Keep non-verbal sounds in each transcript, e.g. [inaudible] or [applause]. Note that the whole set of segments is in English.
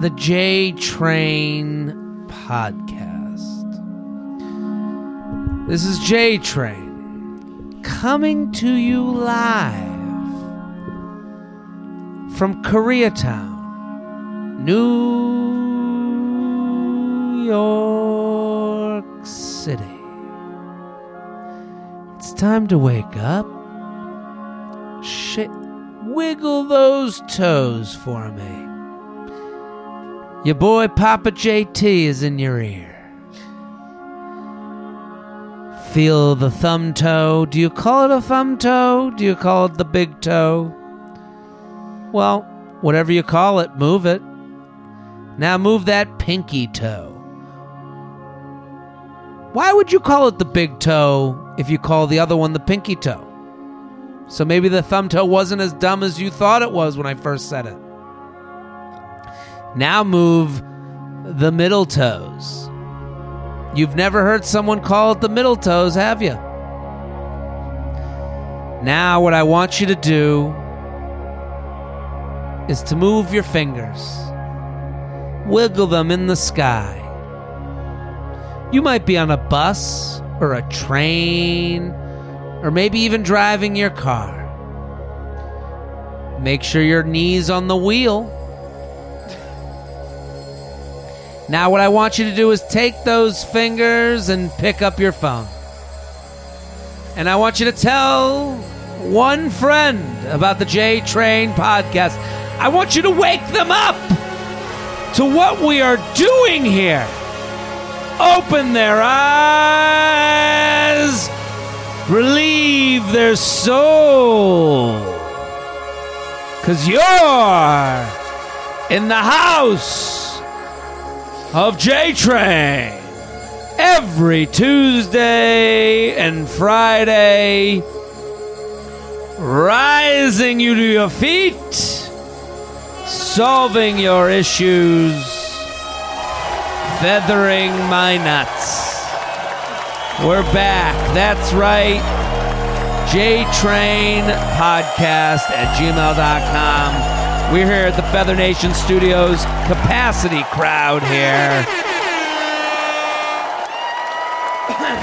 the J Train podcast. This is J Train coming to you live from Koreatown, New York City. It's time to wake up. Shit, wiggle those toes for me. Your boy Papa JT is in your ear. Feel the thumb toe. Do you call it a thumb toe? Do you call it the big toe? Well, whatever you call it, move it. Now move that pinky toe. Why would you call it the big toe if you call the other one the pinky toe? So maybe the thumb toe wasn't as dumb as you thought it was when I first said it. Now move the middle toes. You've never heard someone call it the middle toes, have you? Now, what I want you to do is to move your fingers, wiggle them in the sky. You might be on a bus or a train or maybe even driving your car. Make sure your knees on the wheel. Now, what I want you to do is take those fingers and pick up your phone. And I want you to tell one friend about the J Train podcast. I want you to wake them up to what we are doing here. Open their eyes, relieve their soul. Because you're in the house of J Train every Tuesday and Friday, rising you to your feet, solving your issues, feathering my nuts. We're back. That's right. JTrain Podcast at gmail.com. We're here at the Feather Nation Studios capacity crowd here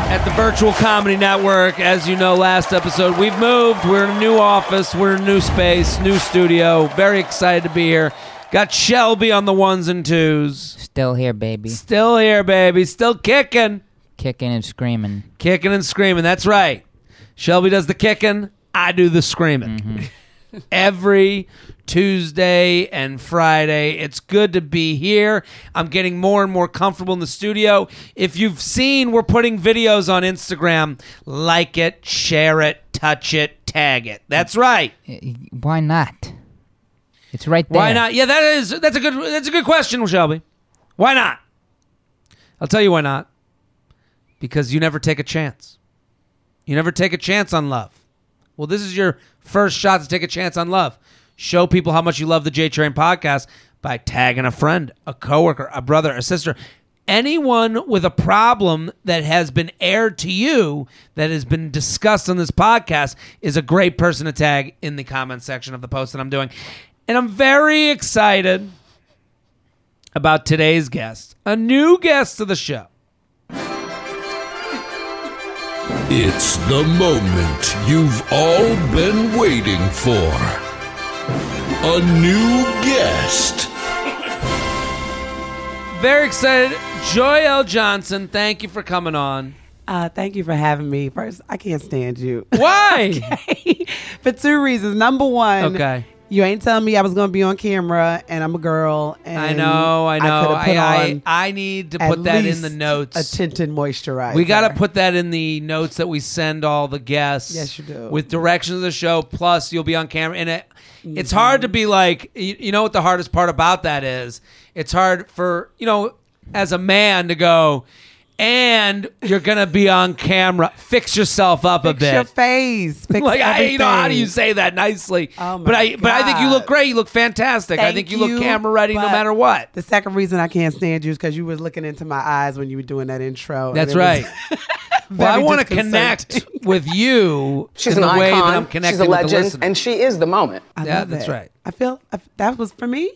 at the Virtual Comedy Network. As you know, last episode, we've moved. We're in a new office, we're in a new space, new studio. Very excited to be here. Got Shelby on the ones and twos. Still here, baby. Still here, baby. Still kicking. Kicking and screaming. Kicking and screaming. That's right. Shelby does the kicking, I do the screaming. Mm-hmm. [laughs] Every Tuesday and Friday. It's good to be here. I'm getting more and more comfortable in the studio. If you've seen, we're putting videos on Instagram. Like it, share it, touch it, tag it. That's right. Uh, Why not? It's right there. Why not? Yeah, that is that's a good that's a good question, Shelby. Why not? I'll tell you why not. Because you never take a chance. You never take a chance on love. Well, this is your first shot to take a chance on love. Show people how much you love the J Train podcast by tagging a friend, a coworker, a brother, a sister, anyone with a problem that has been aired to you that has been discussed on this podcast is a great person to tag in the comment section of the post that I'm doing. And I'm very excited about today's guest, a new guest to the show. It's the moment you've all been waiting for. A new guest. Very excited. Joyelle Johnson, thank you for coming on. Uh, thank you for having me. First, I can't stand you. Why? [laughs] okay. for two reasons. Number one, Okay. You ain't telling me I was going to be on camera and I'm a girl. And I know, I know. I, I, on I need to put that in the notes. A tinted moisturizer. we got to put that in the notes that we send all the guests. Yes, you do. With directions of the show, plus you'll be on camera. And it, it's mm-hmm. hard to be like, you, you know what the hardest part about that is? It's hard for, you know, as a man to go, and you're going to be on camera. Fix yourself up a bit. Fix bit. your face. Fix [laughs] like I, you know, how do you say that nicely? Oh, my but I, but I think you look great. You look fantastic. I Thank think you, look camera ready no but matter what. The second reason I can't stand you is because you was looking into my eyes when you were doing that intro. and That's it was- right. [laughs] Well, I Very want to disconcerting. connect [laughs] with you She's in an the way icon. that I'm connecting She's a with the legend, listener. and she is the moment. I Yeah, love that's it. right. I feel I, that was for me.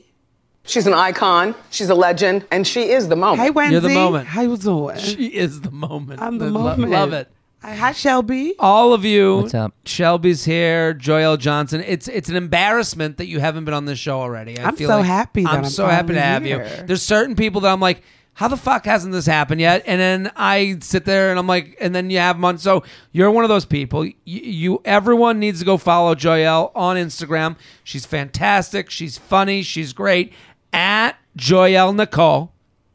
She's an icon. She's a legend, and she is the moment. Hey, Wendy. You're the moment. How you doing? she is the moment. I'm the I lo- moment. love it. Hi, Shelby. All of you. What's up? Shelby's here. Joyelle Johnson. It's it's an embarrassment that you haven't been on this show already. I I'm feel so like happy that I'm I'm so happy to finally have you. here. There's certain people that I'm like, how the fuck hasn't this happened yet? And then I sit there and I'm like, and then you have them on. So you're one of those people. You, you everyone needs to go follow Joyelle on Instagram. She's fantastic. She's funny. She's great. At Joyelle Nicole.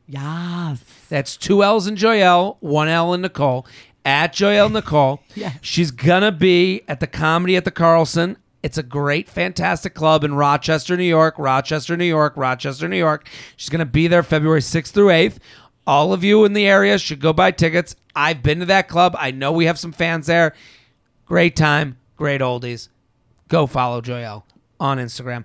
Yes. That's two L's in Joyelle, one L in Nicole. At Joyelle Nicole. [laughs] Yeah. She's gonna be at the comedy at the Carlson. It's a great, fantastic club in Rochester, New York. Rochester, New York. Rochester, New York. She's gonna be there February 6th through 8th. All of you in the area should go buy tickets. I've been to that club. I know we have some fans there. Great time, great oldies. Go follow Joyelle on Instagram.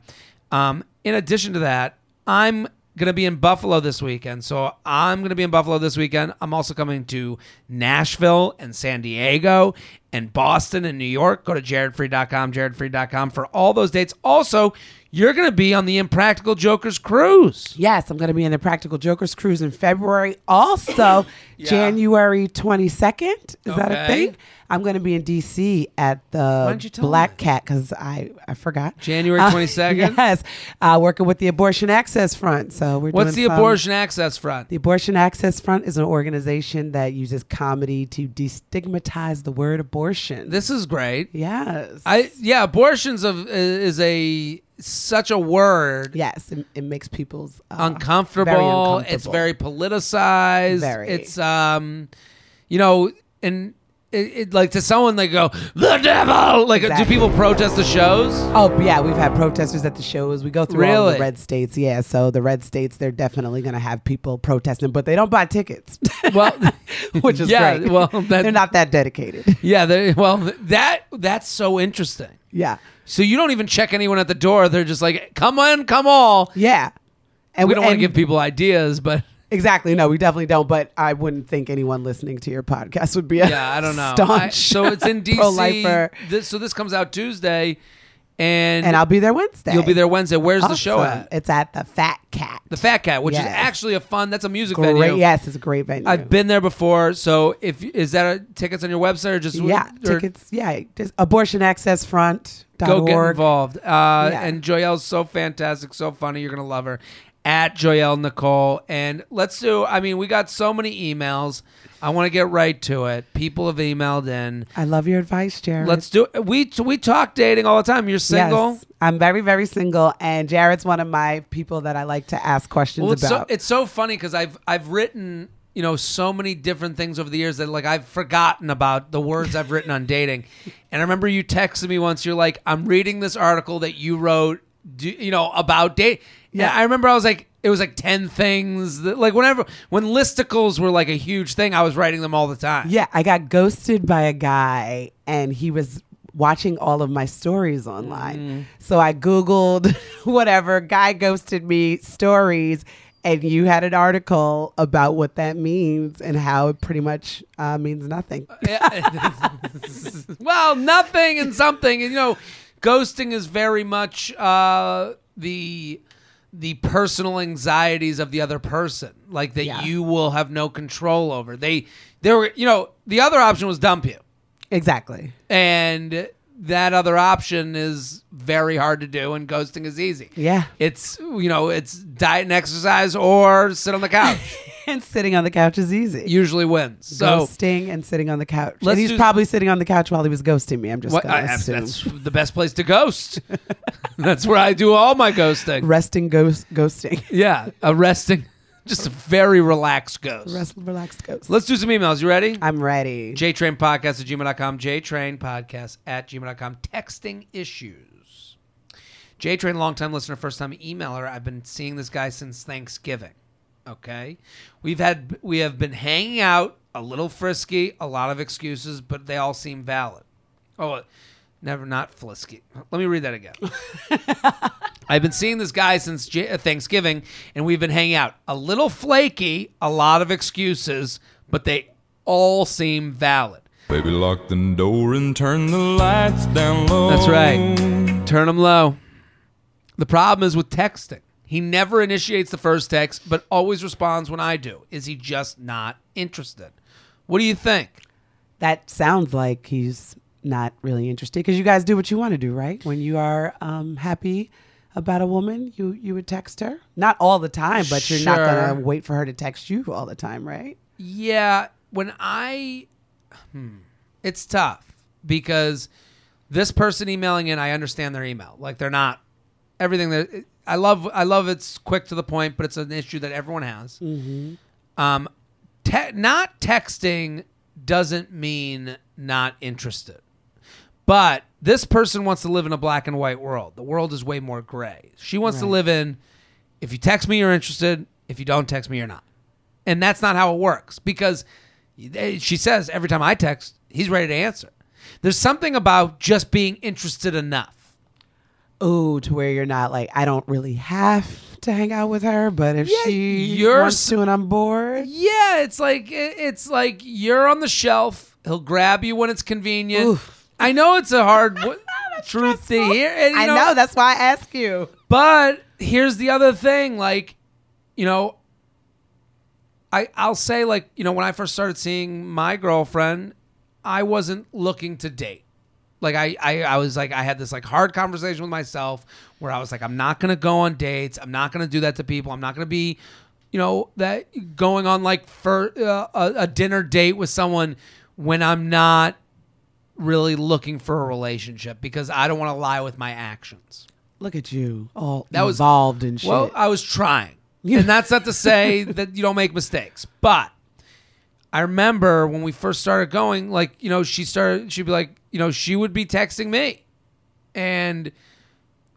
Um, in addition to that, I'm going to be in Buffalo this weekend. So I'm going to be in Buffalo this weekend. I'm also coming to Nashville and San Diego and Boston and New York. Go to jaredfreid.com, jaredfreid.com for all those dates. Also, you're going to be on the Impractical Jokers cruise. Yes, I'm going to be in the Practical Jokers cruise in February. Also, [coughs] January 22nd. Is that a thing? I'm going to be in DC at the didn't you tell Black me? Cat because I I forgot. January Uh, [laughs] 22nd? yes, uh, working with the Abortion Access Front. So we're What's the some- Abortion Access Front? The Abortion Access Front is an organization that uses comedy to destigmatize the word abortion. This is great. yes, I yeah, abortions of is a such a word. yes, it, it makes people's uh, uncomfortable. uncomfortable. It's very politicized. Very. It's um, you know, and it, it like to someone they go the devil. Like, Exactly. do people protest the shows? Oh yeah, we've had protesters at the shows. We go through all the red states. Yeah, so the red states they're definitely going to have people protesting, but they don't buy tickets, [laughs] Well, which is yeah, great. well, that- they're not that dedicated. yeah. Well, that that's so interesting. yeah, So you don't even check anyone at the door. They're just like, come on, come all. yeah. And we don't want to give people ideas, but [laughs] exactly. No, we definitely don't. But I wouldn't think anyone listening to your podcast would be a yeah, I don't know. staunch I- so it's in [laughs] DC. pro-lifer. This, so this comes out Tuesday, and and I'll be there Wednesday. you'll be there Wednesday. Where's the show at? It's at the Fat Cat. The Fat Cat, which is actually a fun. That's a music Great. venue. Yes, it's a great venue. I've been there before. So if is that a, tickets on your website or just Yeah, or tickets. Yeah, just abortionaccessfront.org. Go get involved. Uh, Yeah. And Joyelle's so fantastic, so funny. You're gonna love her. At Joyelle Nicole, and let's do. I mean, we got so many emails. I want to get right to it. People have emailed in. I love your advice, Jared. Let's do. We we talk dating all the time. You're single. Yes, I'm very, very single, and Jared's one of my people that I like to ask questions Well, it's so about. it's so funny because I've I've written you know so many different things over the years that like I've forgotten about the words I've written on dating, and I remember you texted me once. You're like, I'm reading this article that you wrote, do, you know, about date. Yeah, Yeah. I remember I was like, it was like ten things that like whenever when listicles were like a huge thing, I was writing them all the time. yeah, I got ghosted by a guy, and he was watching all of my stories online. Mm. So I Googled [laughs] whatever guy ghosted me stories. And you had an article about what that means and how it pretty much uh, means nothing. [laughs] [laughs] well, nothing and something. And, you know, ghosting is very much uh, the the personal anxieties of the other person, like that Yeah. you will have no control over. They, they were, you know, the other option was dump you, Exactly. and that other option is very hard to do, and ghosting is easy. Yeah. It's you know, it's diet and exercise or sit on the couch. [laughs] And sitting on the couch is easy. Usually wins. So ghosting and sitting on the couch. Let's and he's do- probably sitting on the couch while he was ghosting me. I'm just what, gonna I- assume. that's the best place to ghost. [laughs] [laughs] that's where I do all my ghosting. Resting ghost ghosting. Yeah, a resting, just a very relaxed ghost. Rest relaxed ghost. Let's do some emails. You ready? I'm ready. JTrainPodcast at gmail.com. JTrainPodcast at gmail.com. Texting issues. JTrain, longtime listener, first time emailer. I've been seeing this guy since Thanksgiving. Okay. We've had, we have been hanging out, a little frisky, a lot of excuses, but they all seem valid. Oh, never not frisky. Let me read that again. [laughs] I've been seeing this guy since J- uh, Thanksgiving, and we've been hanging out. A little flaky, a lot of excuses, but they all seem valid. Baby, lock the door and turn the lights down low. That's right. Turn them low. The problem is with texting. He never initiates the first text, but always responds when I do. Is he just not interested? What do you think? That sounds like he's not really interested because you guys do what you want to do, right? When you are um, happy about a woman, you you would text her. Not all the time, but you're not Sure. gonna wait for her to text you all the time, right? Yeah, when I, hmm, it's tough because this person emailing in, I understand their email. Like they're not everything that I love. I love it's quick to the point, but it's an issue that everyone has. Um, te- not texting doesn't mean not interested. But this person wants to live in a black and white world. The world is way more gray. She wants to live in if you text me, you're interested. If you don't text me, you're not. And that's not how it works because she says every time I text, he's ready to answer. There's something about just being interested enough. Ooh, to where you're not like, I don't really have to hang out with her, but if Yeah, she you're wants to and I'm bored, Yeah, it's like it's like you're on the shelf. He'll grab you when it's convenient. Oof. I know it's a hard w- [laughs] truth to hear. and, you I know that's why I ask you. But here's the other thing, like, you know, I I'll say like, you know, when I first started seeing my girlfriend, I wasn't looking to date. Like I, I I was like I had this like hard conversation with myself where I was like I'm not going to go on dates. I'm not going to do that to people. I'm not going to be you know that going on like for uh, a, a dinner date with someone when I'm not really looking for a relationship because I don't want to lie with my actions. Look at you, all That was- involved in shit. Well, I was trying. And that's not to say [laughs] that you don't make mistakes. But I remember when we first started going, like, you know, she started, she'd be like, you know, she would be texting me. And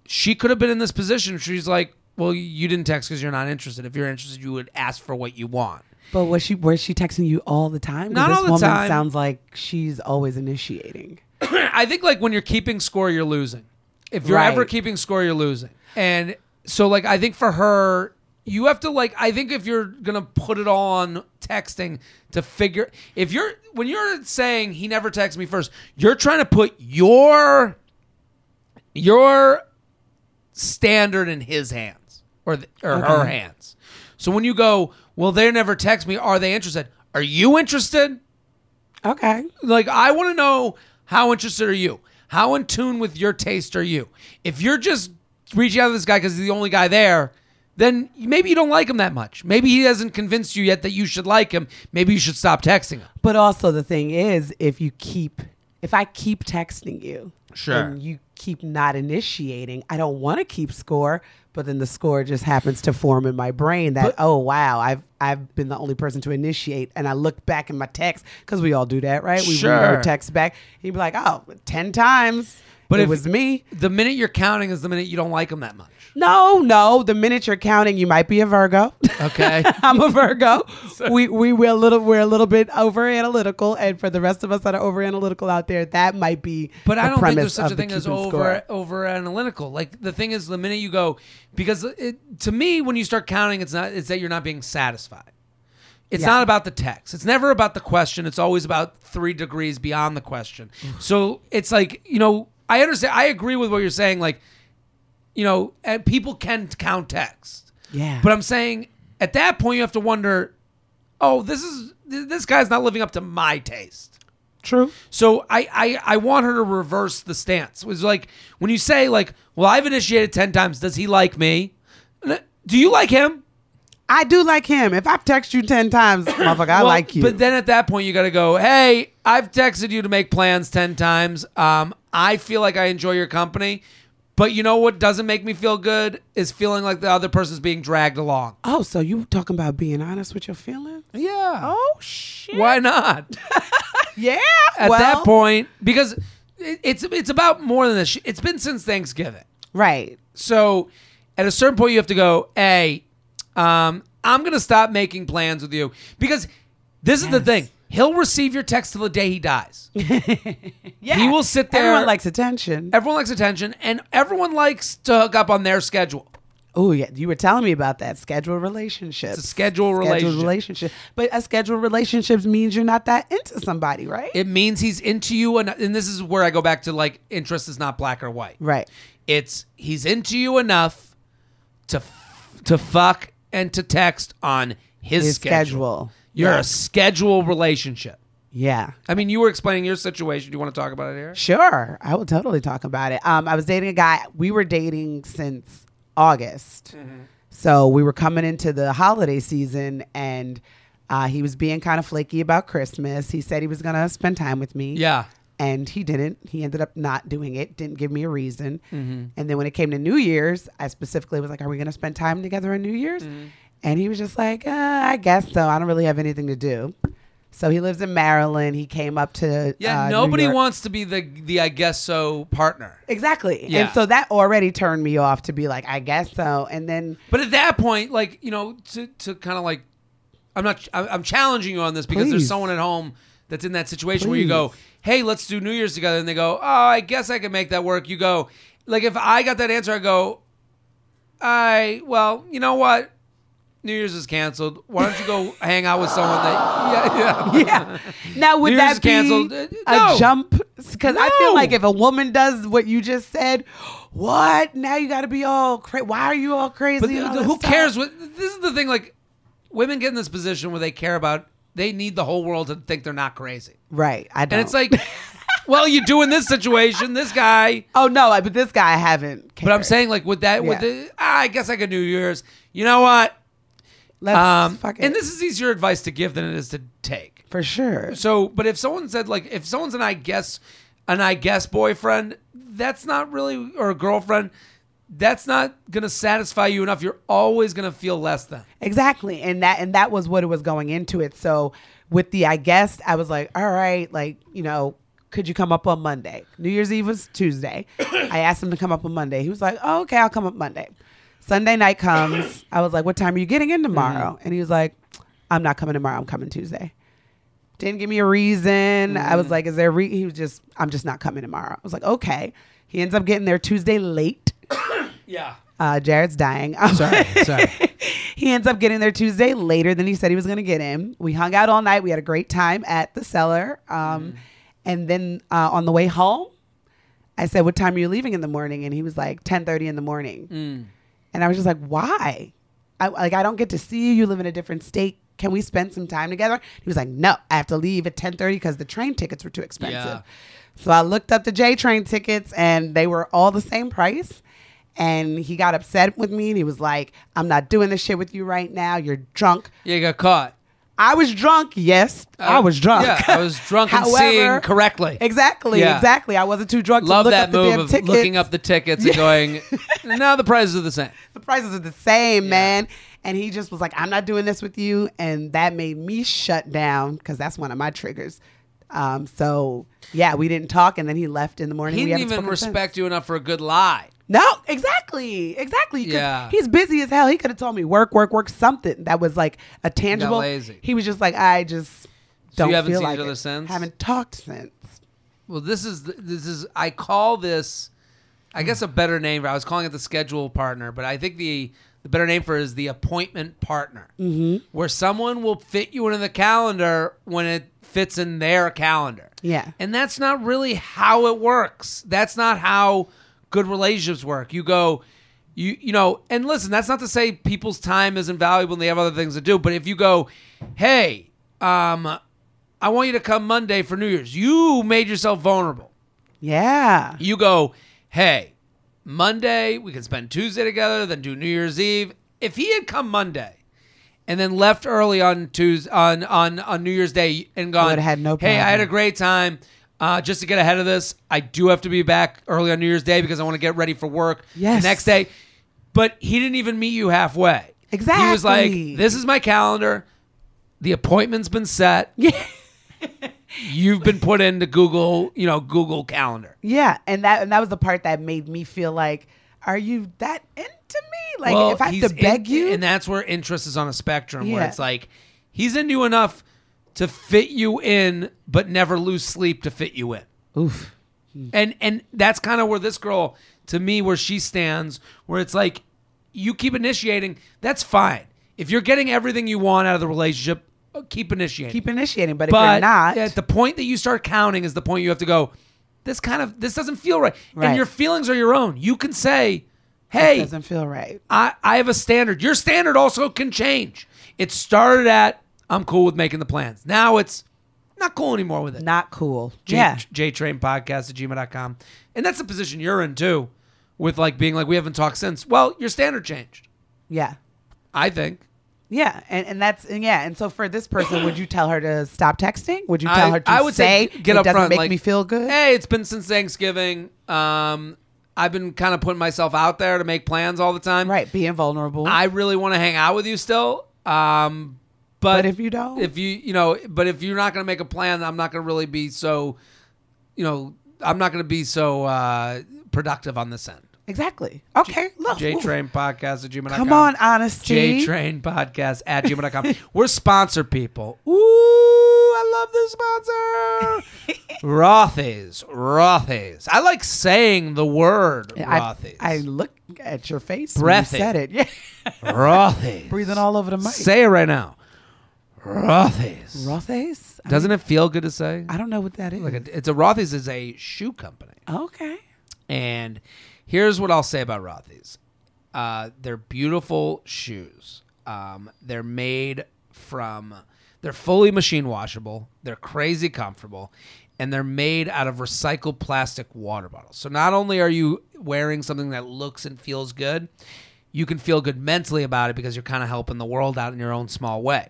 she could have been in this position. She's like, well, you didn't text because you're not interested. If you're interested, you would ask for what you want. But was she was she texting you all the time? 'Cause Not this all the woman time. Sounds like she's always initiating. [clears throat] I think like when you're keeping score, you're losing. If you're Right. ever keeping score, you're losing. And so like I think for her, you have to like I think if you're gonna put it all on texting to figure if you're when you're saying he never texts me first, you're trying to put your your standard in his hands or the, or her hands. So when you go, well, they never text me. Are they interested? Are you interested? Okay. like I want to know how interested are you? How in tune with your taste are you? If you're just reaching out to this guy because he's the only guy there, then maybe you don't like him that much. Maybe he hasn't convinced you yet that you should like him. Maybe you should stop texting him. But also the thing is, if you keep, if I keep texting you, Sure. and you keep not initiating, I don't want to keep score, but then the score just happens to form in my brain that But- oh wow, I've I've been the only person to initiate, and I look back in my text because we all do that, right? We read our text back, you'd be like, oh, 10 times, But it was me. The minute you're counting is the minute you don't like him that much. No, no. The minute you're counting, you might be a Virgo. Okay. [laughs] I'm a Virgo. [laughs] we we we're a little we're a little bit over analytical, and for the rest of us that are over analytical out there, that might be. But I don't think there's such a the thing as over score. over analytical. Like the thing is, the minute you go, because it, to me, when you start counting, it's not. It's that you're not being satisfied. It's Yeah. not about the text. It's never about the question. It's always about three degrees beyond the question. Mm. so it's like you know, I understand. I agree with what you're saying. Like, you know, and people can count text. Yeah. But I'm saying at that point you have to wonder, oh, this is this guy's not living up to my taste. True. So I, I I want her to reverse the stance. It was like when you say like, well, I've initiated ten times. Does he like me? Do you like him? I do like him. If I've texted you ten times, [coughs] motherfucker, I Well, like you. But then at that point you got to go. Hey, I've texted you to make plans ten times. Um, I feel like I enjoy your company. But you know what doesn't make me feel good is feeling like the other person's being dragged along. oh, so you talking about being honest with your feelings? Yeah. Oh shit. Why not? [laughs] Yeah. At well, that point, because it, it's it's about more than this. It's been since Thanksgiving. right? So at a certain point, you have to go, hey, um, I'm going to stop making plans with you because this is the thing. He'll receive your text till the day he dies. [laughs] Yeah. He will sit there- Everyone likes attention. Everyone likes attention and everyone likes to hook up on their schedule. Oh yeah, you were telling me about that schedule relationship. It's a scheduled relationship. relationship. But a scheduled relationship means you're not that into somebody, right? It means he's into you, and, and this is where I go back to like interest is not black or white. right. It's he's into you enough to to fuck and to text on his, His schedule. schedule. You're Yeah. a scheduled relationship. Yeah. I mean, you were explaining your situation. Do you want to talk about it here? Sure, I will totally talk about it. Um, I was dating a guy. We were dating since August, so we were coming into the holiday season, and uh, he was being kind of flaky about Christmas. He said he was gonna spend time with me. Yeah. and he didn't. He ended up not doing it. Didn't give me a reason. And then when it came to New Year's, I specifically was like, "Are we gonna spend time together on New Year's?" And he was just like, uh, "I guess so. I don't really have anything to do." So he lives in Maryland. He came up to Yeah, uh, nobody wants to be the the I guess so partner. Exactly. Yeah. And so that already turned me off to be like, I guess so. And then But at that point, like you know, to to kind of like, I'm not. I'm I'm challenging you on this because there's someone at home that's in that situation where you go, "Hey, let's do New Year's together," and they go, "Oh, I guess I can make that work." You go, like if I got that answer, I go, "I well, you know what." New Year's is canceled. Why don't you go hang out with someone that? Yeah, yeah. [laughs] yeah. Now would New Year's be canceled. Uh, a no. jump? Because I feel like if a woman does what you just said, what? Now you got to be all crazy. Why are you all crazy? But the- all the- who stuff? cares? What this is the thing. Like women get in this position where they care about. They need the whole world to think they're not crazy. Right. I don't. And it's like, well, you do in this situation. This guy. [laughs] oh no, but this guy I haven't. Cared. But I'm saying, like, with that, with Yeah. the, ah, I guess I could New Year's. You know what? Let's Um, fuck it and this is easier advice to give than it is to take. for sure. So, but if someone said, like, if someone's an I guess, an I guess boyfriend, that's not really, or a girlfriend, that's not gonna satisfy you enough. You're always gonna feel less than. Exactly. And that and that was what it was going into it. So with the I guess I was like, all right, like, you know, could you come up on Monday? New Year's Eve was Tuesday. [coughs] I asked him to come up on Monday. He was like, oh, okay, I'll come up Monday. Sunday night comes. I was like, what time are you getting in tomorrow? And he was like, I'm not coming tomorrow. I'm coming Tuesday. Didn't give me a reason. I was like, is there re-? He was just, I'm just not coming tomorrow. I was like, okay. He ends up getting there Tuesday late. [coughs] Yeah. Uh, Jared's dying. [laughs] Sorry. Sorry. he ends up getting there Tuesday later than he said he was going to get in. We hung out all night. We had a great time at the cellar. Um, And then uh, on the way home, I said, "What time are you leaving in the morning?" And he was like, "10:30 in the morning." And I was just like, "Why? I, like I don't get to see you. You live in a different state. Can we spend some time together?" He was like, "No, I have to leave at 10:30 because the train tickets were too expensive." Yeah. So I looked up the J train tickets and they were all the same price. And he got upset with me and he was like, I'm not doing this shit with you right now. You're drunk. Yeah, you got caught. I was drunk. Yes, I Uh, was drunk. Yeah, I was drunk and [laughs] seeing correctly. Exactly, Yeah. exactly. I wasn't too drunk Love to look that up the move damn of tickets. looking up the tickets and [laughs] going, no, the prices are the same. the prices are the same, man. And he just was like, I'm not doing this with you. And that made me shut down because that's one of my triggers. Um, so yeah, we didn't talk, and then he left in the morning. He We didn't even respect you enough for a good lie. No, exactly, exactly. Yeah. he's busy as hell. He could have told me work, work, work, something that was like a tangible. lazy. He was just like, I just don't you haven't feel seen like each other it. since? Haven't talked since. Well, this is this is I call this, I guess a better name. I was calling it the schedule partner, but I think the the better name for it is the appointment partner, mm-hmm. where someone will fit you into the calendar when it fits in their calendar. Yeah. and that's not really how it works. That's not how good relationships work. You go. You you know, and listen, that's not to say people's time isn't valuable and they have other things to do. But if you go, hey, um, I want you to come Monday for New Year's. You made yourself vulnerable. Yeah. You go, hey, Monday, we can spend Tuesday together, then do New Year's Eve. If he had come Monday and then left early on Tuesday on on, on New Year's Day and gone, had no hey, I had a problem. great time. Uh, just to get ahead of this, I do have to be back early on New Year's Day because I want to get ready for work Yes. the next day. But he didn't even meet you halfway. Exactly. He was like, "This is my calendar. The appointment's been set. Yeah. [laughs] You've been put into Google, you know, Google Calendar." Yeah. And that and that was the part that made me feel like, are you that into me? Like Well, if I have to beg in- you. and that's where interest is on a spectrum, where it's like he's into you enough to fit you in, but never lose sleep to fit you in. Oof. And and that's kind of where this girl, to me, where she stands, where it's like you keep initiating. That's fine. If you're getting everything you want out of the relationship, uh, keep initiating. Keep initiating, but if you're not, at the point that you start counting is the point you have to go. This kind of this doesn't feel right, Right. and your feelings are your own. You can say, it "Hey, doesn't feel right. I, I have a standard. Your standard also can change. It started at I'm cool with making the plans. Now it's not cool anymore with it. Not cool. J, yeah. JTrain podcast at gmail.com. And that's the position you're in too, with like being like, we haven't talked since. Well, your standard changed. Yeah. I think. Yeah, and, and that's and yeah, and so for this person, would you tell her to stop texting? Would you tell I, her to I would say say get it up doesn't front. make like, me feel good? Hey, it's been since Thanksgiving. Um, I've been kind of putting myself out there to make plans all the time. Right, being vulnerable. I really want to hang out with you still. Um, but, But if you don't? if you you know, but if you're not going to make a plan, I'm not going to really be so, you know, I'm not going to be so uh, productive on this end. Exactly. Okay, look. J Train Podcast at gmail.com. Come on, honesty. J Train Podcast at gmail.com. [laughs] We're sponsor people. Ooh, I love this sponsor. [laughs] Rothy's. Rothy's. I like saying the word I, Rothy's. I look at your face Breathy. when you said it. [laughs] Yeah, Rothy's. breathing all over the mic. Say it right now. Rothy's. Rothy's? I Doesn't it feel good to say? I don't know what that is. Like a, it's a Rothy's is a shoe company. okay. And here's what I'll say about Rothy's. Uh, they're beautiful shoes. Um, they're made from, they're fully machine washable. They're crazy comfortable. And they're made out of recycled plastic water bottles. So not only are you wearing something that looks and feels good, you can feel good mentally about it because you're kind of helping the world out in your own small way.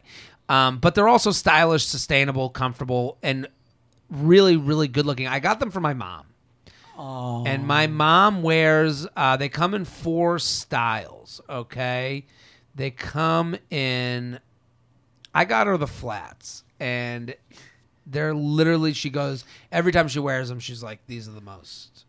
Um, but they're also stylish, sustainable, comfortable, and really, really good looking. I got them for my mom. And my mom wears, uh, they come in four styles, okay? They come in, I got her the flats. And they're literally, she goes, every time she wears them, she's like, these are the most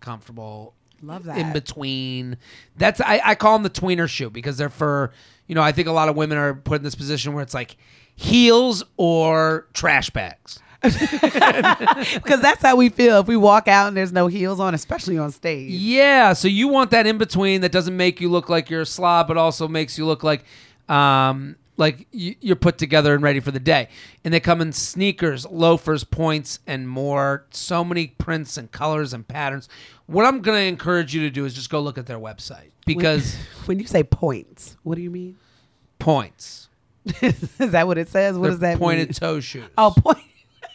comfortable. Love that. In between. That's, I, I call them the tweener shoe because they're for, you know, I think a lot of women are put in this position where it's like heels or trash bags. [laughs] Because that's how we feel if we walk out and there's no heels on, especially on stage. Yeah, so you want that in between that doesn't make you look like you're a slob, but also makes you look like, um, like you- you're put together and ready for the day. And they come in sneakers, loafers, points, and more. So many prints and colors and patterns. What I'm going to encourage you to do is just go look at their website because [laughs] When you say points, what do you mean? points. [laughs] is that what it says? What They're does that pointed mean? toe shoes? Oh, point.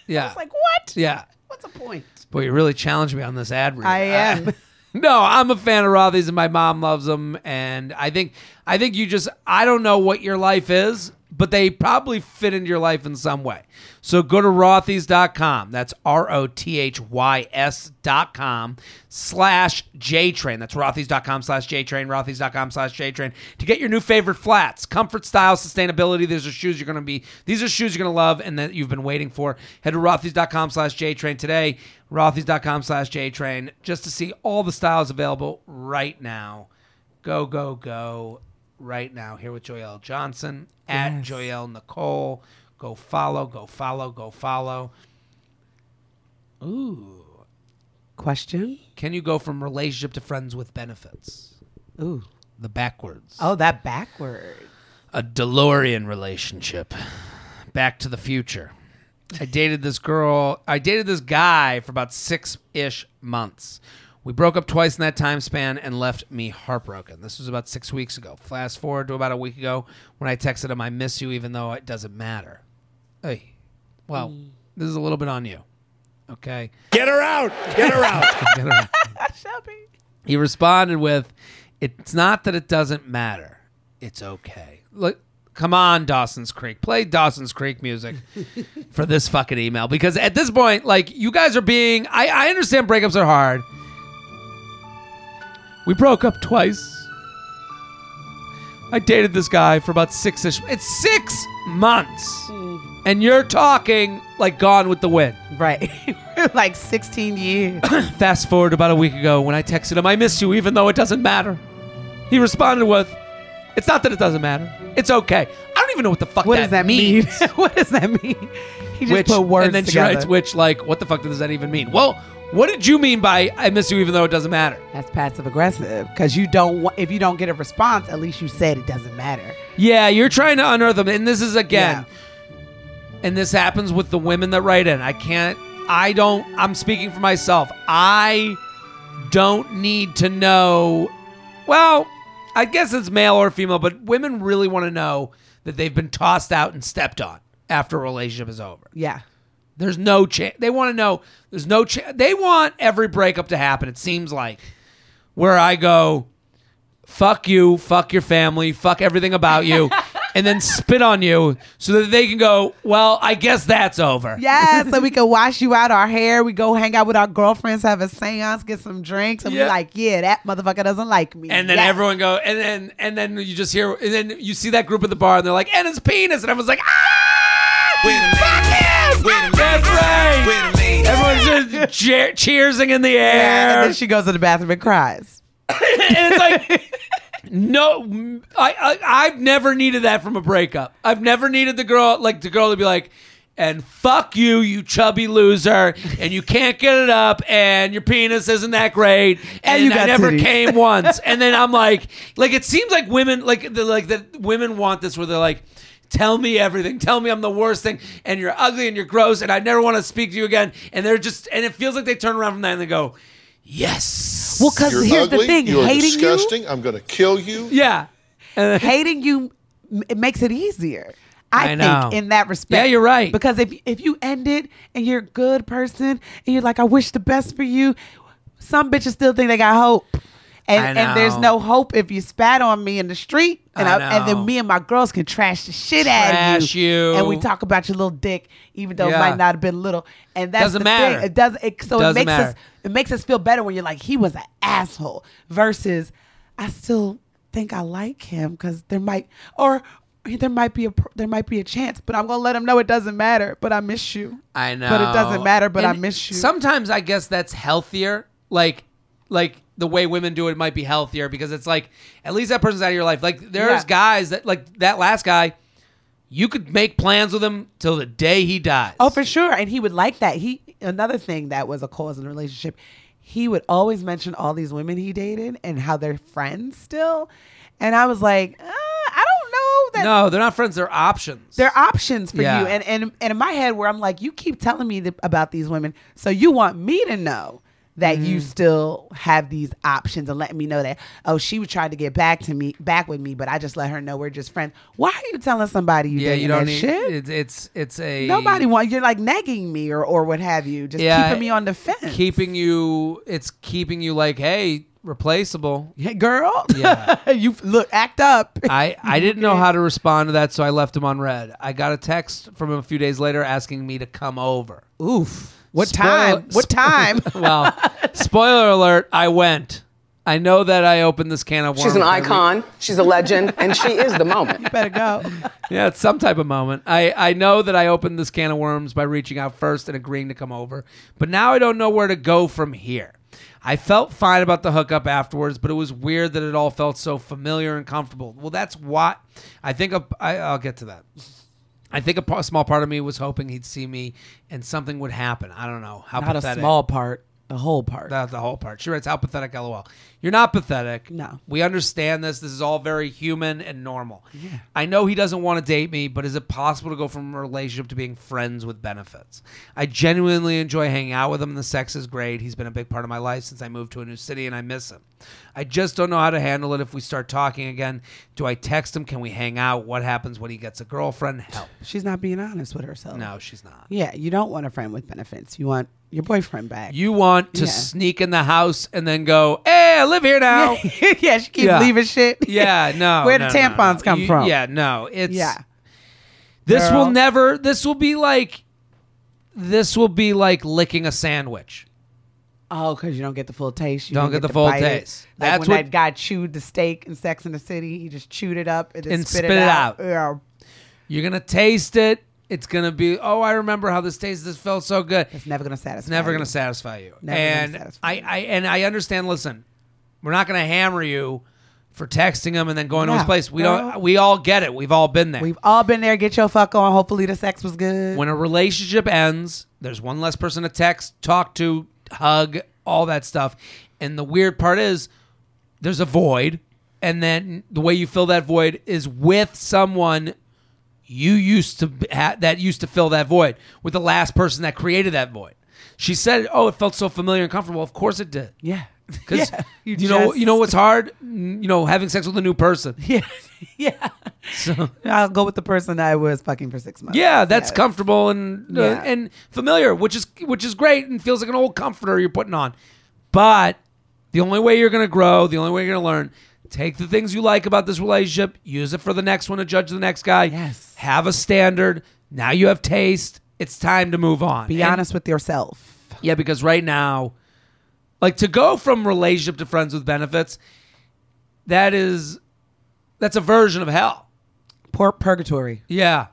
Yeah, It's like what? yeah. What's the point? Boy, you really challenged me on this ad read. I am. [laughs] no, I'm a fan of Rothy's, and my mom loves them. And I think, I think you just, I don't know what your life is, but they probably fit into your life in some way. So go to Rothys.com. That's R O T H Y S dot com slash JTrain. That's Rothys.com slash J JTrain, Rothys.com slash JTrain to get your new favorite flats. Comfort, style, sustainability. These are shoes you're going to be, these are shoes you're going to love and that you've been waiting for. Head to Rothys.com slash JTrain today. Rothys.com slash JTrain just to see all the styles available right now. Go, go, go right now here with Joyelle Johnson at Yes. Joyelle Nicole. Go follow, go follow, go follow. Ooh. Question. Can you go from relationship to friends with benefits? Ooh. The backwards. Oh, that backward. A DeLorean relationship. Back to the future. I dated this girl. I dated this guy for about six ish months. We broke up twice in that time span and left me heartbroken. This was about six weeks ago. Fast forward to about a week ago when I texted him, I miss you, even though it doesn't matter. Hey, well, mm. this is a little bit on you. Okay. Get her out! Get her out! [laughs] Get around. [laughs] Shelby. He responded with, "It's not that it doesn't matter. It's okay." Look, come on, Dawson's Creek. Play Dawson's Creek music [laughs] for this fucking email because at this point, like you guys are being. I I understand breakups are hard. We broke up twice. I dated this guy for about six ish. It's six months, mm. and you're talking like Gone with the Wind. Right. [laughs] like 16 years. [coughs] Fast forward about a week ago when I texted him, I miss you even though it doesn't matter. He responded with, It's not that it doesn't matter. It's okay. I don't even know what the fuck What that does that means. mean? [laughs] what does that mean? He just put words and then together. she writes which like what the fuck does that even mean? Well, what did you mean by I miss you even though it doesn't matter? That's passive aggressive because you don't. wa- If you don't get a response, at least you said it doesn't matter. Yeah, you're trying to unearth them, and this is again, and this happens with the women that write in. I can't. I don't. I'm speaking for myself. I don't need to know. Well, I guess it's male or female, but women really want to know that they've been tossed out and stepped on after a relationship is over. Yeah. There's no chance. They want to know. There's no chance. They want every breakup to happen. It seems like where I go, fuck you, fuck your family, fuck everything about you, [laughs] and then spit on you so that they can go. Well, I guess that's over. Yeah, so we [laughs] can wash you out our hair. We go hang out with our girlfriends, have a seance, get some drinks, and Yeah. be like, yeah, that motherfucker doesn't like me. And then Yes. everyone go, and then and then you just hear, and then you see that group at the bar, and they're like, and his penis, and everyone's like, ah, Wait a minute. That's right. Wait a. Everyone's just cheer- cheersing in the Yeah, air. and then she goes to the bathroom and cries. [laughs] and it's like no I, I i've never needed that from a breakup i've never needed the girl like the girl to be like and fuck you you chubby loser and you can't get it up and your penis isn't that great and, you i got never titties. came [laughs] once and then i'm like like it seems like women like the like that women want this where they're like Tell me everything. Tell me I'm the worst thing, and you're ugly and you're gross, and I never want to speak to you again. And they're just, and it feels like they turn around from that and they go, "Yes." Well, because You're here's ugly. the thing: You're hating disgusting. I'm going to kill you. Yeah. And [laughs] hating you, m- it makes it easier. I, I know. think in that respect. Yeah, you're right. Because if if you end it and you're a good person and you're like, I wish the best for you, some bitches still think they got hope. And, I and there's know. no hope if you spat on me in the street, and I I and then me and my girls can trash the shit out Trash of you, you. and we talk about your little dick, even though Yeah. it might not have been little. And that's Doesn't the matter. Thing. It doesn't. It, so Doesn't it makes matter. us it makes us feel better when you're like he was an asshole versus I still think I like him because there might or there might be a pr- there might be a chance, but I'm gonna let him know it doesn't matter. But I miss you. I know. But it doesn't matter. But I miss you. Sometimes I guess that's healthier. Like, like the way women do it might be healthier because it's like at least that person's out of your life. Like there's Yeah. guys that like that last guy, you could make plans with him till the day he dies. Oh, for sure. And he would like that. He another thing that was a cause in the relationship. He would always mention all these women he dated and how they're friends still. And I was like, uh, I don't know that no, they're not friends. They're options. they're options for Yeah. you. And, and and in my head, where I'm like, you keep telling me th- about these women, so you want me to know that you Mm-hmm. still have these options and letting me know that oh she was trying to get back to me back with me but i just let her know we're just friends why are you telling somebody you yeah, you don't that need. shit It's it's it's a nobody want you're like nagging me or or what have you just Yeah, keeping me on the fence keeping you. It's keeping you like, hey, replaceable. Hey, girl Yeah. [laughs] you look act up I, [laughs] I didn't know how to respond to that, so I left him on red. I got a text from him a few days later asking me to come over. oof what Spoiler- time what time [laughs] well, spoiler alert, I went. I know that I opened this can of worms. She's an by re- icon, she's a legend, and she is the moment. You better go yeah, it's some type of moment. I, I know that I opened this can of worms by reaching out first and agreeing to come over, but now I don't know where to go from here. I felt fine about the hookup afterwards, but it was weird that it all felt so familiar and comfortable. Well, that's what I think. I I'll get to that. I think a small part of me was hoping he'd see me and something would happen. I don't know how not a small part the whole part That's the whole part. She writes, "How pathetic, lol." You're not pathetic. No. we understand this. This is all very human and normal. Yeah. I know he doesn't want to date me, but is it possible to go from a relationship to being friends with benefits? I genuinely enjoy hanging out with him, the sex is great. He's been a big part of my life since I moved to a new city, and I miss him. I just don't know how to handle it if we start talking again. Do I text him? Can we hang out? What happens when he gets a girlfriend? Help. she's not being honest with herself No, she's not. Yeah, you don't want a friend with benefits. You want your boyfriend back. You want to Yeah. sneak in the house and then go, "Hey, I live here now." [laughs] yeah, she keeps Yeah. leaving shit. [laughs] Yeah, no. [laughs] Where no, the tampons no. come You- from? Yeah, no. It's Yeah. This Girl. will never. This will be like. This will be like licking a sandwich. Oh, because you don't get the full taste. You Don't get the full taste. Like That's when what- that guy chewed the steak in Sex in the City. He just chewed it up and, And spit, spit it, it out. out. Yeah. You're gonna taste it. It's gonna be. Oh, I remember how this tastes. This felt so good. It's never gonna satisfy. It's never you. going to satisfy you. Never and satisfy I. I and I understand. Listen, we're not going to hammer you for texting him and then going to his place. We girl. don't. We all get it. We've all been there. We've all been there. Get your fuck on. Hopefully the sex was good. when a relationship ends, there's one less person to text, talk to, hug, all that stuff. And the weird part is there's a void. And then the way you fill that void is with someone you used to ha- that used to fill that void with the last person that created that void. She said, "Oh, it felt so familiar and comfortable." Of course it did. yeah. [laughs] Because Yeah, you, you know, you know what's hard? You know, having sex with a new person. [laughs] Yeah. [laughs] yeah. So I'll go with the person I was fucking for six months. Yeah, that's Yeah. comfortable and uh, Yeah. and familiar, which is which is great and feels like an old comforter you're putting on. But the only way you're going to grow, the only way you're going to learn, take the things you like about this relationship, use it for the next one to judge the next guy. Yes. Have a standard. Now you have taste. It's time to move on. Be And- honest with yourself. Yeah, because right now, like to go from relationship to friends with benefits, that is that's a version of hell. Poor purgatory. Yeah.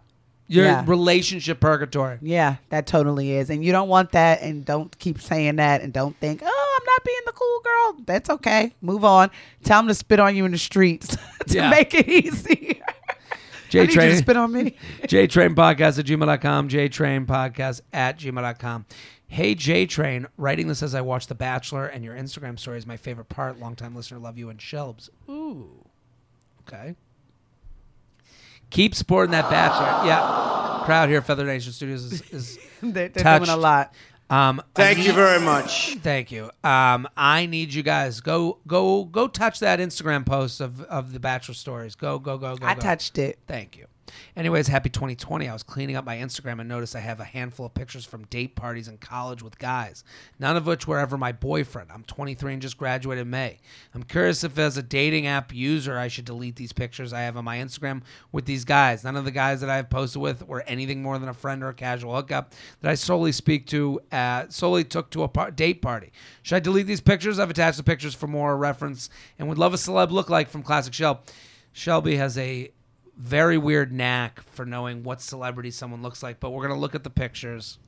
Your Yeah. relationship purgatory. Yeah, that totally is. And you don't want that and don't keep saying that and don't think, oh, I'm not being the cool girl. That's okay. Move on. Tell them to spit on you in the streets [laughs] to Yeah. make it easy. [laughs] J I need you to Train. spit on me. [laughs] JTrain Podcast at gmail.com. JTrain Podcast at gmail.com. Hey, J Train, writing this as I watch The Bachelor, and your Instagram story is my favorite part. Longtime listener, love you and Shelbs. Ooh. Okay. Keep supporting that Bachelor. Yeah. Crowd here at Feather Nation Studios is, is [laughs] they're they're touched. doing a lot. Um, I Thank you very much. Thank you. Um, I need you guys go go go touch that Instagram post of of the Bachelor stories. Go go go go. I go. touched it. Thank you. Anyways, happy 2020. I was cleaning up my Instagram and noticed I have a handful of pictures from date parties in college with guys, none of which were ever my boyfriend. I'm 23 and just graduated in May. I'm curious if, as a dating app user, I should delete these pictures I have on my Instagram with these guys. None of the guys that I have posted with were anything more than a friend or a casual hookup that I solely speak to, uh, solely took to a par- date party. Should I delete these pictures? I've attached the pictures for more reference and would love a celeb look like from Classic Shelb. Shelby has a very weird knack for knowing what celebrity someone looks like, but we're gonna look at the pictures.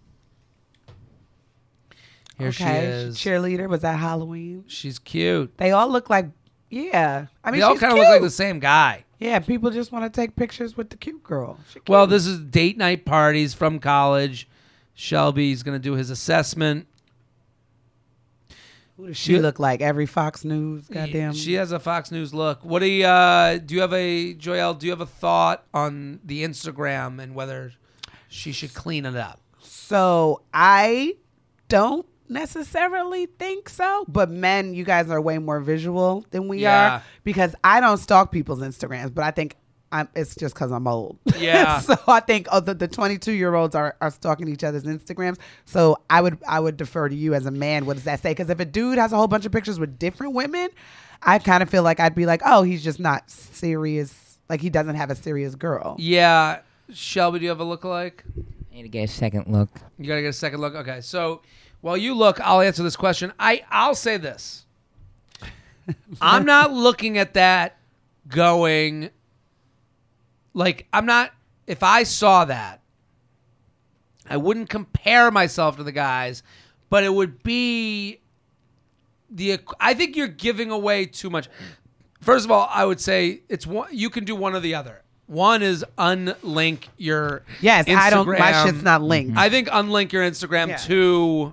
Here she is. Cheerleader. Was that Halloween? She's cute. They all look like, yeah. I mean, they all kind of look like the same guy. Yeah, people just want to take pictures with the cute girl. Well, this is date night parties from college. Shelby's gonna do his assessment. Who does she look like? Every Fox News, goddamn. She has a Fox News look. What do you uh, do? You have a Joyelle? Do you have a thought on the Instagram and whether she should clean it up? So I don't necessarily think so, but men, you guys are way more visual than we Yeah. are because I don't stalk people's Instagrams, but I think I'm, it's just because I'm old. Yeah. [laughs] so I think oh, the, the 22 year olds are, are stalking each other's Instagrams. So I would I would defer to you as a man. What does that say? Because if a dude has a whole bunch of pictures with different women, I kind of feel like I'd be like, oh, he's just not serious. Like he doesn't have a serious girl. Yeah, Shelby, do you have a lookalike? I need to get a second look. You gotta get a second look. Okay, so while you look, I'll answer this question. I I'll say this. [laughs] I'm not looking at that going like I'm not if I saw that, I wouldn't compare myself to the guys, but it would be the I think you're giving away too much. First of all, I would say it's one you can do one or the other. One is unlink your Yes, I don't. My Instagram. shit's not linked. I think unlink your Instagram Yeah. to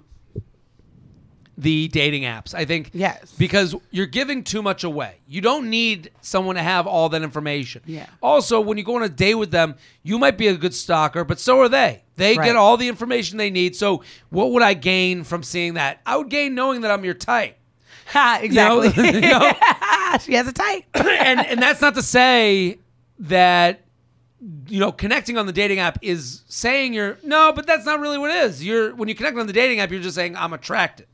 the dating apps. I think Yes. because you're giving too much away. You don't need someone to have all that information. Yeah. Also, when you go on a date with them, you might be a good stalker, but so are they. They Right. get all the information they need. So, what would I gain from seeing that? I would gain knowing that I'm your type. [laughs] Ha, You know? exactly. [laughs] You know? [laughs] she has a type. [coughs] and and that's not to say that you know connecting on the dating app is saying you're no, but that's not really what it is. You're when you connect on the dating app, you're just saying I'm attracted.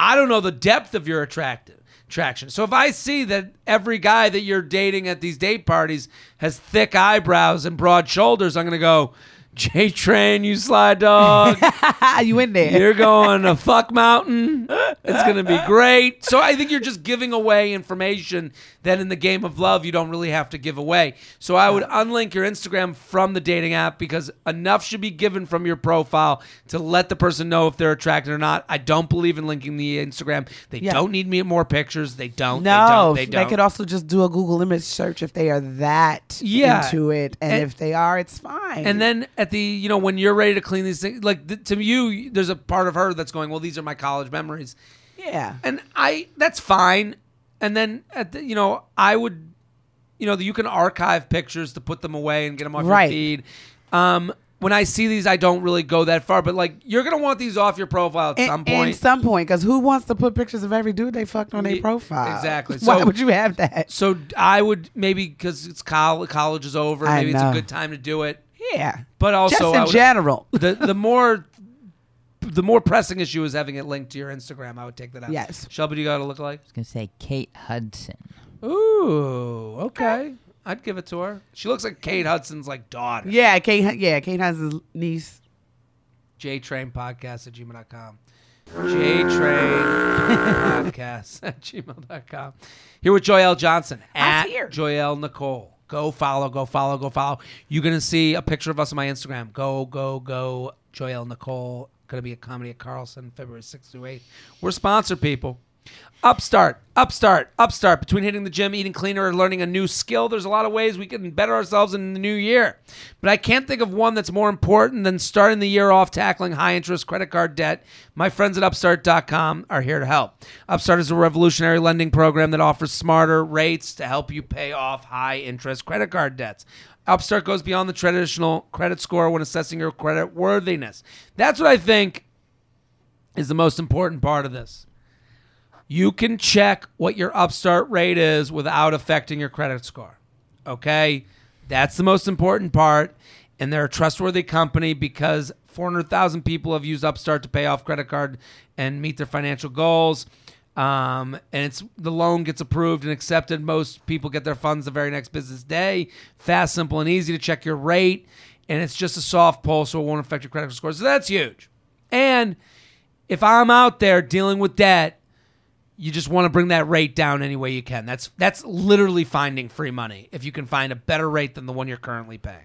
I don't know the depth of your attractive attraction. So if I see that every guy that you're dating at these date parties has thick eyebrows and broad shoulders, I'm gonna go. J Train, you sly dog. [laughs] you in there? You're going to fuck mountain. [laughs] It's going to be great. So I think you're just giving away information that in the game of love you don't really have to give away. So I would unlink your Instagram from the dating app because enough should be given from your profile to let the person know if they're attracted or not. I don't believe in linking the Instagram. They Yeah. don't need me more pictures. They don't. No, they don't. They don't. could also just do a Google image search if they are that Yeah. into it, and, And- if they are, it's fine. And then at the, you know, when you're ready to clean these things, like th- to you, there's a part of her that's going, well, these are my college memories. yeah, and I that's fine. And then at the, you know I would, you know, you can archive pictures to put them away and get them off Right. your feed. Um, when I see these, I don't really go that far, but like you're gonna want these off your profile at And- some point. some point, because who wants to put pictures of every dude they fucked on their profile? exactly. [laughs] Why would you have that? so I would maybe because it's college, college is over. I Maybe it's a good time to do it. Yeah, But also, just in would- general. [laughs] the the more the more pressing issue is having it linked to your Instagram. I would take that out. Yes. Shelby, do you got to look like? I was gonna say Kate Hudson. Ooh, okay. I'd give it to her. She looks like Kate Hudson's like daughter. Yeah, Kate. Yeah, Kate has his niece. JTrain podcast at gmail.com. JTrain podcast [laughs] at gmail.com. Here with Joyelle Johnson at here. Joyelle Nicole. Go follow, go follow, go follow. You're going to see a picture of us on my Instagram. Go, go, go. Joyelle Nicole. Going to be a comedy at Carlson February 6th through 8th. We're sponsored, people. Upstart, upstart, upstart. Between hitting the gym, eating cleaner, or learning a new skill, there's a lot of ways we can better ourselves in the new year. But I can't think of one that's more important than starting the year off tackling high interest credit card debt. My friends at Upstart.com are here to help. Upstart is a revolutionary lending program that offers smarter rates to help you pay off high interest credit card debts. Upstart goes beyond the traditional credit score when assessing your credit worthiness. That's what I think is the most important part of this. You can check what your upstart rate is without affecting your credit score. Okay? That's the most important part. And they're a trustworthy company because 400,000 people have used Upstart to pay off credit card and meet their financial goals. Um, and it's the loan gets approved and accepted. Most people get their funds the very next business day. Fast, simple, and easy to check your rate. And it's just a soft pull, so it won't affect your credit score. So that's huge. And if I'm out there dealing with debt, you just want to bring that rate down any way you can. That's that's literally finding free money if you can find a better rate than the one you're currently paying.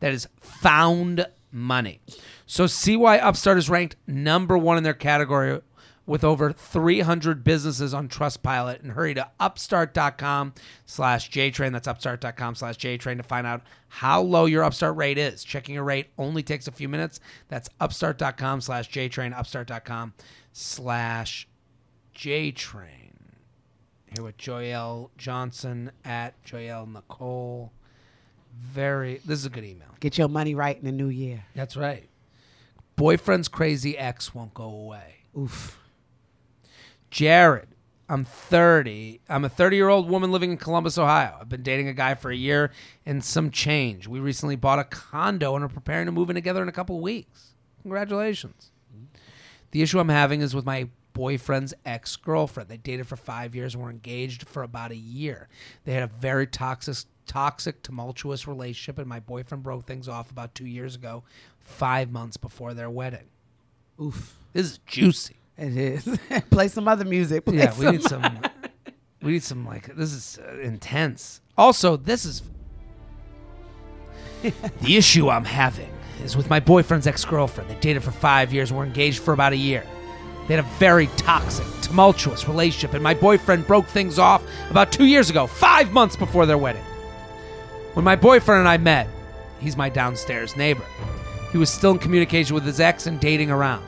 That is found money. So see why Upstart is ranked number one in their category with over 300 businesses on Trustpilot and hurry to upstart.com slash jtrain. That's upstart.com slash jtrain to find out how low your Upstart rate is. Checking your rate only takes a few minutes. That's upstart.com slash jtrain, upstart.com slash JTrain. Here with Joyelle Johnson at Joyelle Nicole. Very, this is a good email. Get your money right in the new year. That's right. Boyfriend's crazy ex won't go away. Oof. Jared, I'm 30. I'm a 30 year old woman living in Columbus, Ohio. I've been dating a guy for a year and some change. We recently bought a condo and are preparing to move in together in a couple weeks. Congratulations. The issue I'm having is with my boyfriend's ex girlfriend. They dated for five years and were engaged for about a year. They had a very toxic, toxic, tumultuous relationship, and my boyfriend broke things off about two years ago, five months before their wedding. Oof. This is juicy. It is. [laughs] Play some other music. Play Yeah, we need some. [laughs] We need some like this is uh, intense. Also, this is [laughs] the issue I'm having is with my boyfriend's ex-girlfriend. They dated for five years and were engaged for about a year. They had a very toxic, tumultuous relationship, and my boyfriend broke things off about two years ago, five months before their wedding. When my boyfriend and I met, he's my downstairs neighbor. He was still in communication with his ex and dating around.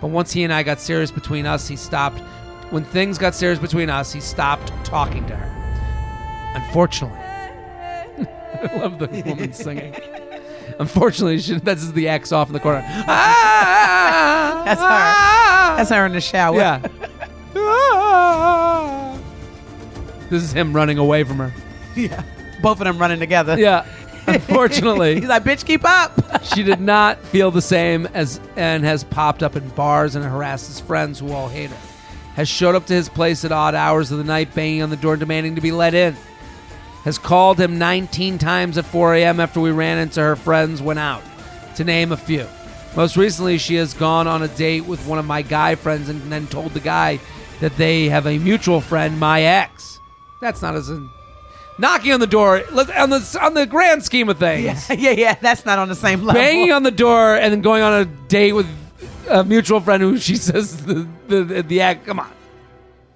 But once he and I got serious between us, he stopped. When things got serious between us, he stopped talking to her. Unfortunately, [laughs] I love the woman [laughs] singing. Unfortunately, she, this is the X off in the corner. Ah, [laughs] That's her. That's her in the shower. yeah. Ah. this is him running away from her. yeah. Both of them running together. Yeah. Unfortunately, [laughs] He's like, bitch, keep up. [laughs] she did not feel the same as and has popped up in bars and harassed his friends who all hate her. Has showed up to his place at odd hours of the night, banging on the door, demanding to be let in. Has called him 19 times at 4 a.m. after we ran into her friends went out. to name a few. Most recently, she has gone on a date with one of my guy friends and then told the guy that they have a mutual friend, my ex. That's not as in knocking on the door let- on the on the grand scheme of things. [laughs] Yeah, yeah, yeah. That's not on the same level. Banging on the door and then going on a date with a mutual friend who she [laughs] says the the, the, the ex. Come on,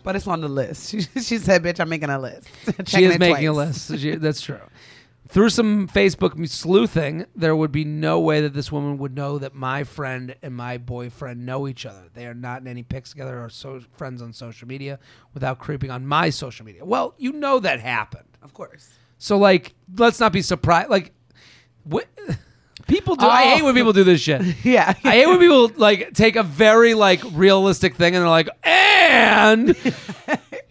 but it's on the list. She, [laughs] she said, "Bitch, I'm making a list." she Checking is it making a twice. list. She- that's true. Through some Facebook sleuthing, there would be no way that this woman would know that my friend and my boyfriend know each other. They are not in any pics together or so friends on social media without creeping on my social media. Well, you know that happened. Of course. So, like, let's not be surprised. Like, what [laughs] people do. I Oh. hate when people do this shit. [laughs] Yeah. I hate when people like take a very like realistic thing and they're like, and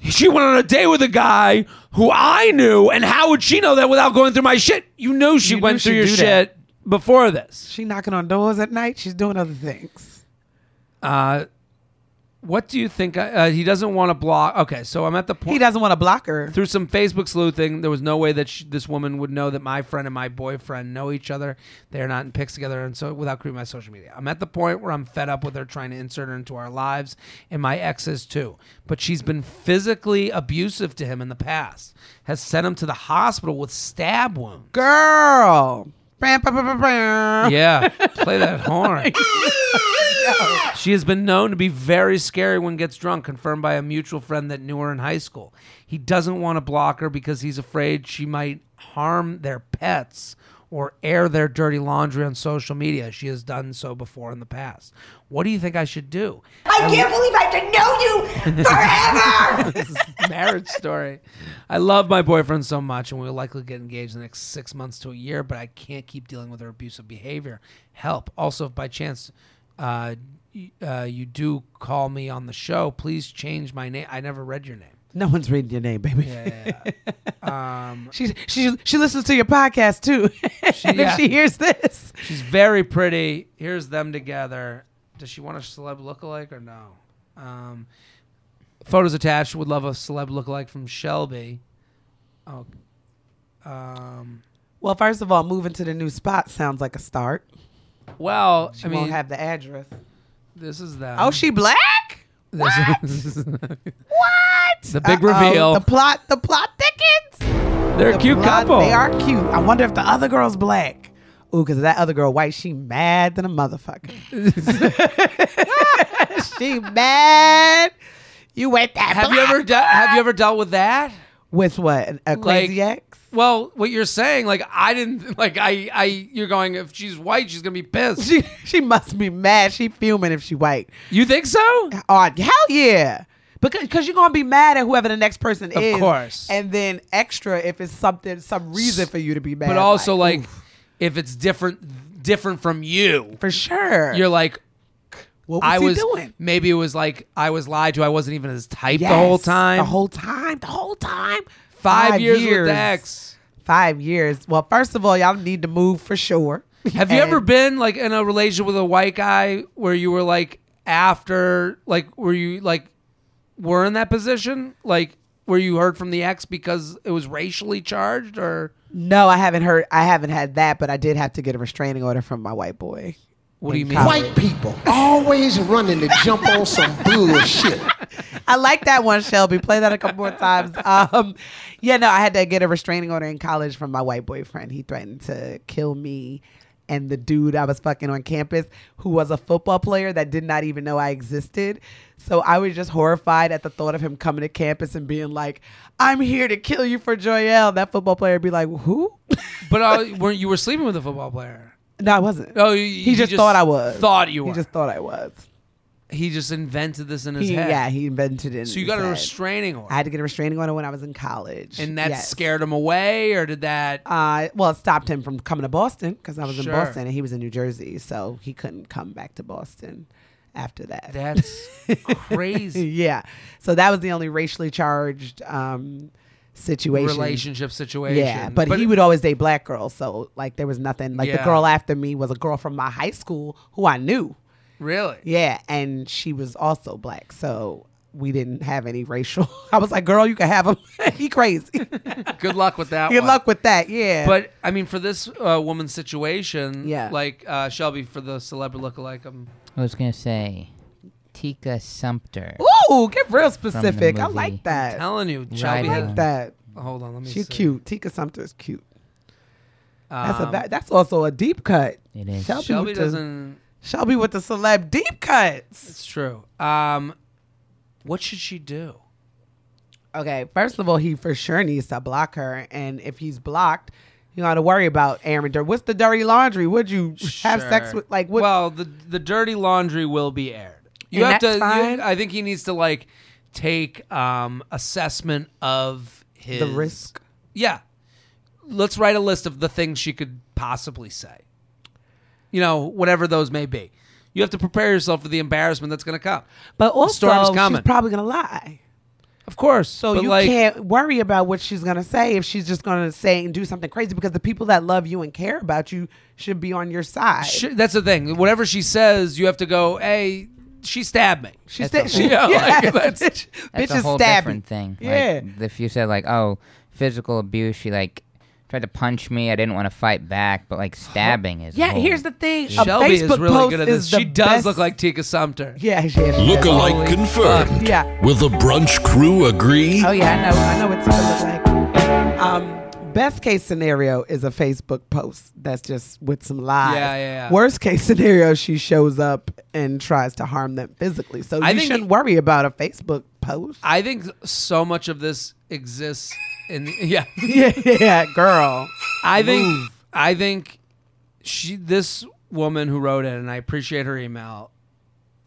she went on a date with a guy who I knew, and how would she know that without going through my shit? You know she You knew went through she'd your do shit that. before this. She knocking on doors at night. She's doing other things. Uh, what do you think? Uh, he doesn't want to block. Okay, so I'm at the point. He doesn't want to block her. through some Facebook sleuthing, there was no way that she, this woman would know that my friend and my boyfriend know each other. They're not in pics together, and so without creeping my social media, I'm at the point where I'm fed up with her trying to insert her into our lives, and my ex is too. But she's been physically abusive to him in the past, has sent him to the hospital with stab wounds. Girl. Yeah, play that horn. [laughs] [laughs] She has been known to be very scary when gets drunk, confirmed by a mutual friend that knew her in high school. He doesn't want to block her because he's afraid she might harm their pets or air their dirty laundry on social media. She has done so before in the past. What do you think I should do? I can't believe I have to know you forever! [laughs] This is a marriage story. I love my boyfriend so much, and we will likely get engaged in the next six months to a year. But I can't keep dealing with her abusive behavior. Help. Also, if by chance uh, uh, you do call me on the show, please change my name. I never read your name. No one's reading your name, baby. Yeah, [laughs] um, She she she listens to your podcast too. [laughs] yeah. if she hears this, she's very pretty. Here's them together. Does she want a celeb lookalike or no? Um, photos attached. Would love a celeb lookalike from Shelby. Oh, um, well, first of all, moving to the new spot sounds like a start. Well, She I mean, won't have the address. this is that. Oh, she black? This is- [laughs] What? The big Uh-oh. reveal. The plot. The plot thickens. They're a cute plot- couple. They are cute. I wonder if the other girl's black. Ooh, because that other girl white, she mad than a motherfucker. [laughs] [laughs] she mad. You went that. Have you ever de- have you ever dealt with that? with what a crazy Like- ex? Well, what you're saying, like I didn't, [laughs] like I, I, you're going. If she's white, she's gonna be pissed. She she must be mad. She fuming if she white. you think so? Oh hell yeah. Because cause you're gonna be mad at whoever the next person is. Of is. course. And then extra if it's something some reason for you to be mad. But also, like, oof. if it's different, different from you, for sure. you're like, what was I he was doing? maybe it was like I was lied to. I wasn't even his type Yes, the whole time. The whole time. The whole time. Five, years, with the ex. Five years. Well, first of all, y'all need to move for sure. Have you [laughs] ever been like in a relationship with a white guy where you were like after like were you like were in that position like where you heard from the ex because it was racially charged or No, I haven't heard. I haven't had that, but I did have to get a restraining order from my white boy. What do you mean? White people always running to jump on some bullshit. [laughs] I like that one, Shelby. Play that a couple more times. Um, yeah, no, I had to get a restraining order in college from my white boyfriend. He threatened to kill me and the dude I was fucking on campus, who was a football player that did not even know I existed. So I was just horrified at the thought of him coming to campus and being like, "I'm here to kill you for Joyelle." That football player would be like, "Who?" But uh, [laughs] you were sleeping with a football player? No, I wasn't. Oh, you- he just, thought I was. Thought you were. He just thought I was. He just invented this in his He, head. yeah, he invented it. in So you got a restraining order, I had to get a restraining order when I was in college, and that Yes. scared him away, or did that? Uh, well, it stopped him from coming to Boston because I was Sure. in Boston and he was in New Jersey, so he couldn't come back to Boston after that. That's [laughs] crazy. yeah, so that was the only racially charged um, situation. Relationship situation. Yeah, but, he would always date black girls, so like there was nothing. Like Yeah. the girl after me was a girl from my high school who I knew. really. Yeah, and she was also black, so we didn't have any racial. [laughs] I was like, girl, you can have him. [laughs] he crazy. [laughs] Good luck with that. Good one. luck with that. Yeah. But I mean, for this uh, woman's situation, Yeah. like uh, Shelby for the celebrity lookalike, I'm I was gonna say, Tika Sumpter. Ooh, get real specific. I like that. telling you, Right Shelby. I on. like that. Hold on, let me. See. She's see. cute. Tika Sumpter's cute. That's a Um, that, that's also a deep cut. It is. Shelby, Shelby with the, doesn't. Shelby with the celeb deep cuts. It's true. Um, what should she do? Okay, first of all, he for sure needs to block her, and if he's blocked, you got to worry about Aaron. Dur- What's the dirty laundry? Would you have sex Sure. with like what? Well, the the dirty laundry will be aired. You And have to. You, I think he needs to like take um assessment of his the risk. Yeah. Let's write a list of the things she could possibly say. You know, whatever those may be. You have to prepare yourself for the embarrassment that's going to come. But also, storm's coming. she's probably gonna lie. Of course. So you like, can't worry about what she's gonna say if she's just gonna say and do something crazy because the people that love you and care about you should be on your side. sh- that's the thing. Whatever she says, you have to go, hey, she stabbed me. she That's said, a she, whole- [laughs] Yeah, like, that's- [laughs] bitch, [laughs] That's a is whole stabbing. different thing. Yeah. Like, if you said like, oh, physical abuse, she like tried to punch me. I didn't want to fight back, but like stabbing is. Yeah, whole- here's the thing. A Shelby is really post good at this. is the She does best- look like Tika Sumpter. Yeah, yeah, yeah. Lookalike Holy confirmed. Yeah. Will the brunch crew agree? Oh yeah, I know. I know what Tika look like. Um, best case scenario is a Facebook post that's just with some lies. Yeah, yeah, yeah. Worst case scenario, she shows up and tries to harm them physically. So I you shouldn't worry about a Facebook post. I think so much of this exists in [laughs] yeah. yeah, [laughs] yeah, girl. I think I think she this woman who wrote it and I appreciate her email.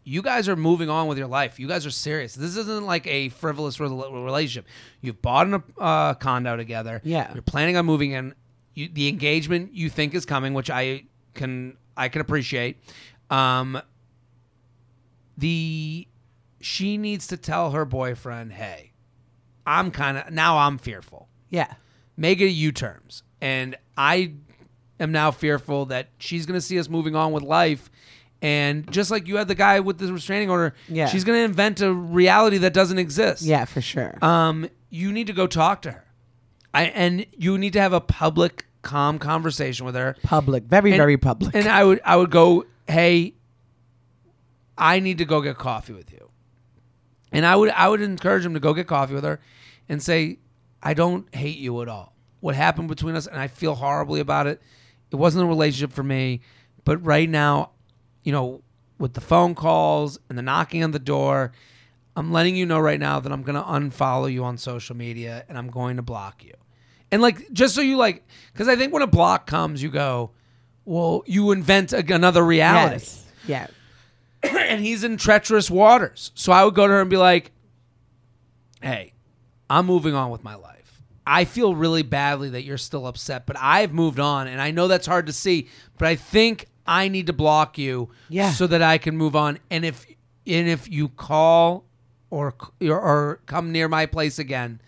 You guys are moving on with your life. You guys are serious. This isn't like a frivolous relationship. You've bought a uh, condo together. Yeah. You're planning on moving in. You, the engagement you think is coming, which I can I can appreciate. Um, the she needs to tell her boyfriend, "Hey, I'm kind of now I'm fearful." Yeah. make it U terms. And I am now fearful that she's going to see us moving on with life. And just like you had the guy with the restraining order, Yeah. she's going to invent a reality that doesn't exist. Yeah, for sure. Um, you need to go talk to her. I, and you need to have a public, calm conversation with her. public, very, And- very public. And I would, I would go, hey, I need to go get coffee with you. And I would, I would encourage him to go get coffee with her, and say, I don't hate you at all. What happened between us, and I feel horribly about it. It wasn't a relationship for me, but right now, you know, with the phone calls and the knocking on the door, I'm letting you know right now that I'm going to unfollow you on social media and I'm going to block you. And like, just so you like, because I think when a block comes, you go, well, you invent a, another reality. yes. Yeah. [clears throat] and he's in treacherous waters. So I would go to her and be like, hey, I'm moving on with my life. I feel really badly that you're still upset, but I've moved on. And I know that's hard to see, but I think I need to block you Yeah. so that I can move on. And if, and if you call or, or, come near my place again,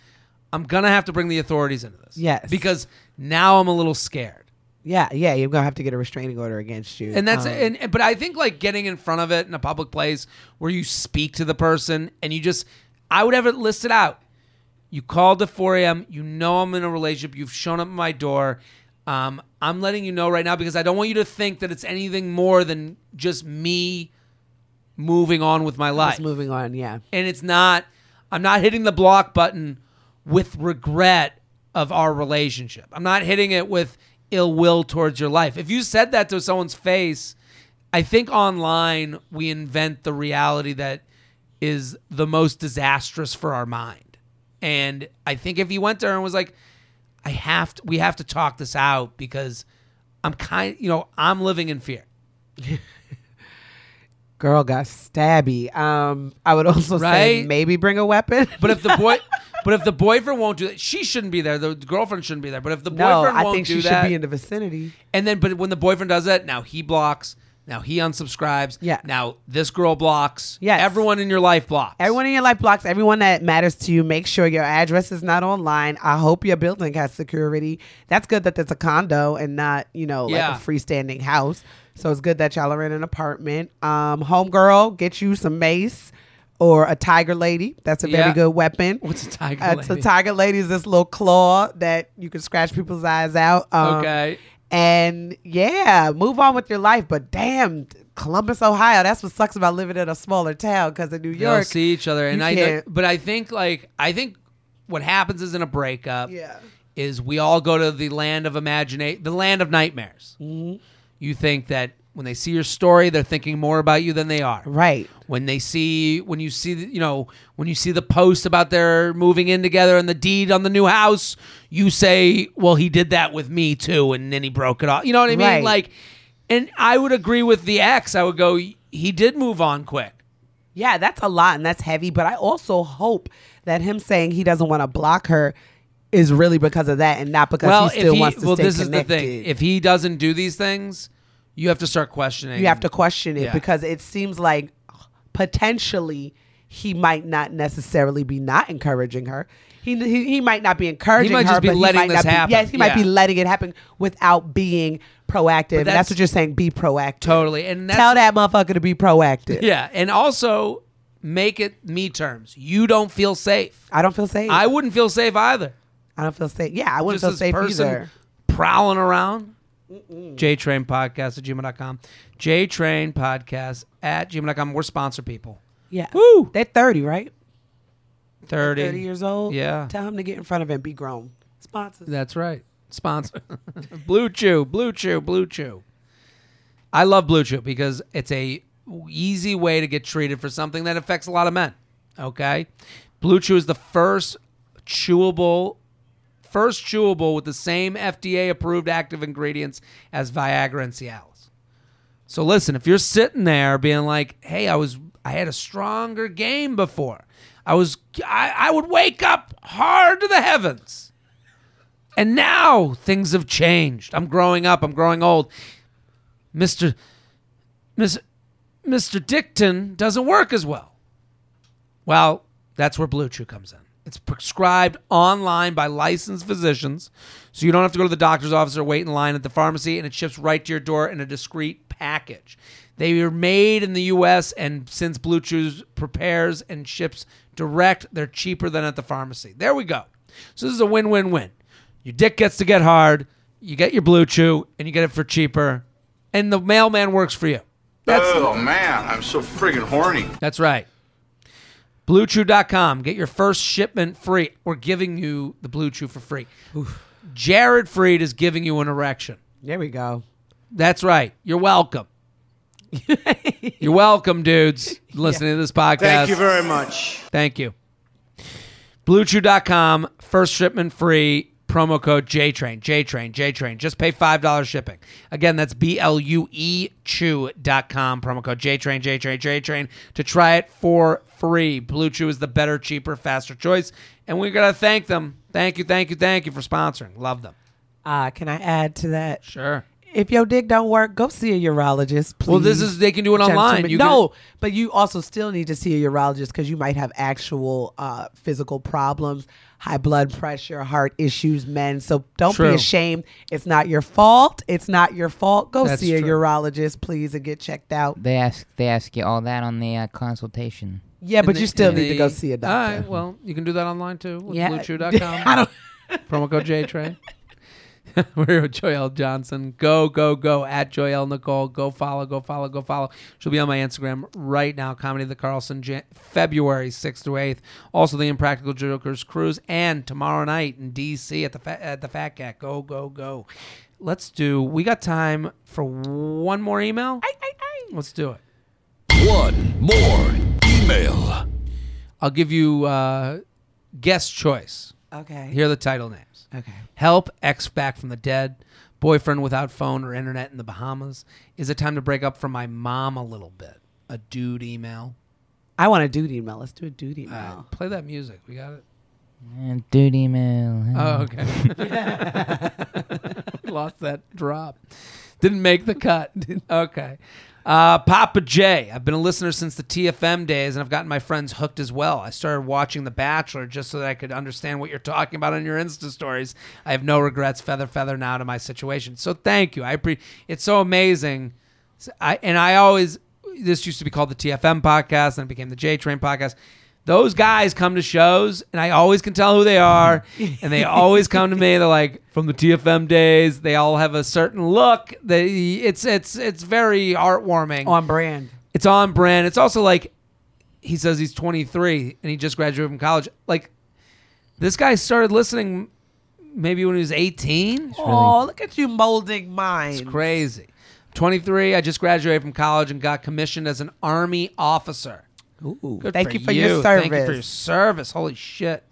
I'm going to have to bring the authorities into this. Yes. Because now I'm a little scared. Yeah, yeah, you're gonna have to get a restraining order against you. And that's Um, and and- but I think like getting in front of it in a public place where you speak to the person and you just I would have it listed out. You called at 4 a.m. You know I'm in a relationship. You've shown up at my door. Um, I'm letting you know right now because I don't want you to think that it's anything more than just me moving on with my life just moving on. Yeah. and it's not i'm not hitting the block button with regret of our relationship i'm not hitting it with ill will towards your life if you said that to someone's face i think online we invent the reality that is the most disastrous for our mind and i think if you went to her and was like i have to we have to talk this out because i'm kind you know i'm living in fear [laughs] Girl got stabby. Um, I would also say maybe bring a weapon. But if the [laughs] boy, but if the boyfriend won't do that, she shouldn't be there. The girlfriend shouldn't be there. But if the no, boyfriend I won't be like that, I think do she that, should be in the vicinity. and then but when the boyfriend does that, now he blocks. Now he unsubscribes. Yeah. Now this girl blocks. Yeah. Everyone in your life blocks. Everyone in your life blocks. Everyone that matters to you. Make sure your address is not online. I hope your building has security. That's good that there's a condo and not, you know, Yeah. like a freestanding house. So it's good that y'all are in an apartment. Um, homegirl, get you some mace or a tiger lady. That's a very Yeah. good weapon. What's a tiger Uh, it's a tiger lady is this little claw that you can scratch people's eyes out. Um, Okay. And yeah, move on with your life. But damn, Columbus, Ohio. That's what sucks about living in a smaller town because in New York, see each other, and I. can't- But I think like I think what happens is in a breakup. Yeah. Is we all go to the land of imagination, the land of nightmares. Mm-hmm. You think that when they see your story, they're thinking more about you than they are. right? when they see when you see the, you know when you see the post about their moving in together and the deed on the new house you say well he did that with me too and then he broke it off you know what i mean Right. like and i would agree with the ex i would go he did move on quick Yeah, that's a lot and that's heavy. But I also hope that him saying he doesn't want to block her is really because of that and not because well he still he wants to well stay this connected. is the thing if he doesn't do these things you have to start questioning you have to question it Yeah. because it seems like potentially he might not necessarily be not encouraging her. He, he, he might not be encouraging He might her, just be letting this be, happen. Yes, he might be letting it happen without being proactive. That's- that's what you're saying. Be proactive. totally and that's Tell that motherfucker to be proactive. yeah and also make it me terms you don't feel safe I don't feel safe. i wouldn't feel safe either I don't feel safe. Yeah, I wouldn't just feel safe person either. prowling around. JTrain Podcast at gmail.com. JTrain Podcast at gmail.com. We're sponsor people. Yeah. Woo! They're 30, right? 30. 30 years old. Yeah. Tell him to get in front of and be grown. Sponsors. That's right. Sponsor. [laughs] Blue Chew, Blue Chew, Blue Chew. I love Blue Chew because it's a easy way to get treated for something that affects a lot of men. Okay? Blue Chew is the first chewable first chewable with the same FDA approved active ingredients as Viagra and Cialis. So listen, if you're sitting there being like, "Hey, I was I had a stronger game before. I was I, I would wake up hard to the heavens." And now things have changed. I'm growing up. I'm growing old. Mr. Mr. Mr. Dickton doesn't work as well. Well, that's where Blue Chew comes in. It's prescribed online by licensed physicians, so you don't have to go to the doctor's office or wait in line at the pharmacy, and it ships right to your door in a discreet package. They are made in the U.S., and since Blue Chew prepares and ships direct, they're cheaper than at the pharmacy. There we go. So this is a win-win-win. Your dick gets to get hard, you get your Blue Chew, and you get it for cheaper, and the mailman works for you. That's oh man, I'm so friggin' horny. That's right. BlueChew.com. Get your first shipment free. We're giving you the Blue Chew for free. Jared Freid is giving you an erection. There we go. That's right. You're welcome. [laughs] You're welcome, dudes, listening to this podcast. Thank you very much. Thank you. BlueChew.com, first shipment free, promo code JTrain, JTrain, JTrain. Just pay $5 shipping. Again, that's B L U E Chew.com, promo code JTrain, JTrain, JTrain to try it for free. Blue Chew is the better, cheaper, faster choice. And we're going to thank them. Thank you, thank you, thank you for sponsoring. Love them. Uh, can I add to that? Sure. If your dick don't work, go see a urologist, please. Well, this is, they can do it online. You no, can- but you also still need to see a urologist because you might have actual uh, physical problems, high blood pressure, heart issues, men. So don't True. be ashamed. It's not your fault. It's not your fault. Go That's see a true. urologist, please, and get checked out. They ask they ask you all that on the uh, consultation. Yeah, but In you still in need to go see a doctor. right, well, you can do that online too with Yeah. BlueChew.com. [laughs] I don't. Promo code JTrain. [laughs] [laughs] We're here with Joyelle Johnson. Go, go, go at Joyelle Nicole. Go follow, go follow, go follow. She'll be on my Instagram right now. Comedy of the Carlson, Jan- February 6th through 8th. Also, the Impractical Jokers Cruise. And tomorrow night in D.C. at the, fa- at the Fat Cat. Go, go, go. Let's do, we got time for one more email? Let's do it. One more email. I'll give you uh, guest choice. Okay. Hear the title names. Okay. Help ex back from the dead. Boyfriend without phone or internet in the Bahamas. Is it time to break up from my mom a little bit? A dude email. I want a dude email. Let's do a dude email. Uh, play that music. We got it. Uh, dude email. Oh, okay. [laughs] Lost that drop. Didn't make the cut. [laughs] okay. Uh, Papa J. I've been a listener since the TFM days, and I've gotten my friends hooked as well. I started watching The Bachelor just so that I could understand what you're talking about on your Insta stories. I have no regrets. Feather, feather now to my situation. So thank you. I pre- It's so amazing. I and I always this used to be called the TFM podcast, then it became the J Train podcast. Those guys come to shows, and I always can tell who they are, and they always come to me. They're like from the TFM days. They all have a certain look. They it's it's it's very heartwarming. On brand. It's on brand. It's also like he says he's 23 and he just graduated from college. Like this guy started listening maybe when he was 18. Oh, look at you molding mine. It's crazy. 23. I just graduated from college and got commissioned as an army officer. Ooh, Good thank you for your service. Thank you for your service. Holy shit.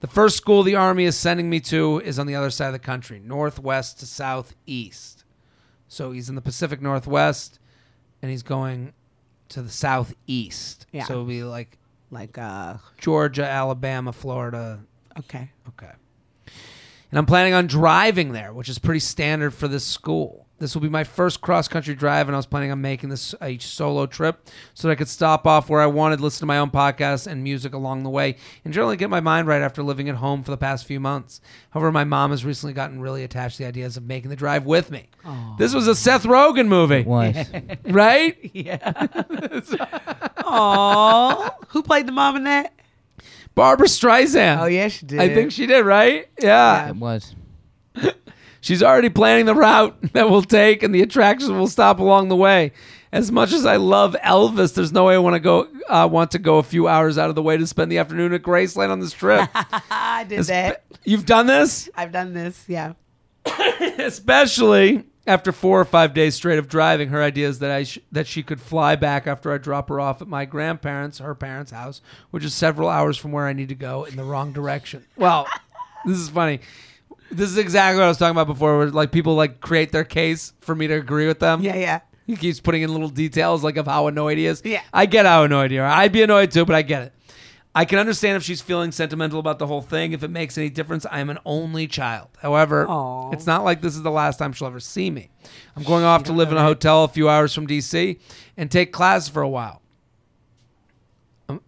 The first school the Army is sending me to is on the other side of the country, northwest to southeast. So he's in the Pacific Northwest and he's going to the southeast. Yeah. So it'll be like like uh Georgia, Alabama, Florida. Okay. Okay. And I'm planning on driving there, which is pretty standard for this school. This will be my first cross country drive, and I was planning on making this a solo trip so that I could stop off where I wanted, listen to my own podcast and music along the way, and generally get my mind right after living at home for the past few months. However, my mom has recently gotten really attached to the ideas of making the drive with me. This was a Seth Rogen movie, Was. [laughs] right? Yeah. [laughs] Aw. Who played the mom in that? Barbra Streisand. Oh, yeah, she did. I think she did, right? Yeah. It was. [laughs] She's already planning the route [laughs] that we'll take and the attractions we'll stop along the way. As much as I love Elvis, there's no way I want to go. Uh, want to go a few hours out of the way to spend the afternoon at Graceland on this trip. [laughs] I did that. You've done this, I've done this. Yeah. [coughs] especially after four or five days straight of driving. Her idea is that I sh- that she could fly back after I drop her off at my grandparents, her parents' house, which is several hours from where I need to go in the wrong direction. Well, this is funny. This is exactly what I was talking about before. Where like people like create their case for me to agree with them. Yeah, yeah. He keeps putting in little details like of how annoyed he is. Yeah. I get how annoyed you are. I'd be annoyed too, but I get it. I can understand if she's feeling sentimental about the whole thing. If it makes any difference, I am an only child. However, Aw. it's not like this is the last time she'll ever see me. I'm going off to live in a hotel a few hours from DC and take classes for a while. I'm,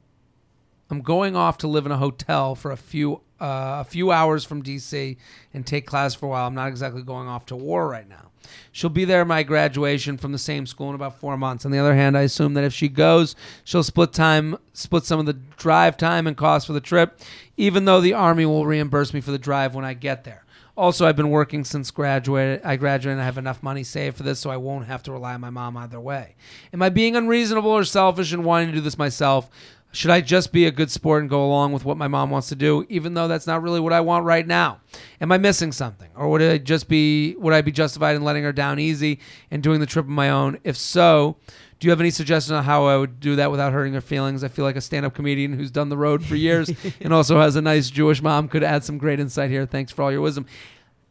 I'm going off to live in a hotel for a few uh, a few hours from DC and take class for a while. I'm not exactly going off to war right now. She'll be there at my graduation from the same school in about four months. On the other hand, I assume that if she goes, she'll split time, split some of the drive time and cost for the trip, even though the army will reimburse me for the drive when I get there. Also, I've been working since graduated. I graduated and I have enough money saved for this, so I won't have to rely on my mom either way. Am I being unreasonable or selfish in wanting to do this myself? Should I just be a good sport and go along with what my mom wants to do, even though that's not really what I want right now? Am I missing something, or would I just be would I be justified in letting her down easy and doing the trip on my own? If so, do you have any suggestions on how I would do that without hurting her feelings? I feel like a stand-up comedian who's done the road for years [laughs] and also has a nice Jewish mom could add some great insight here. Thanks for all your wisdom.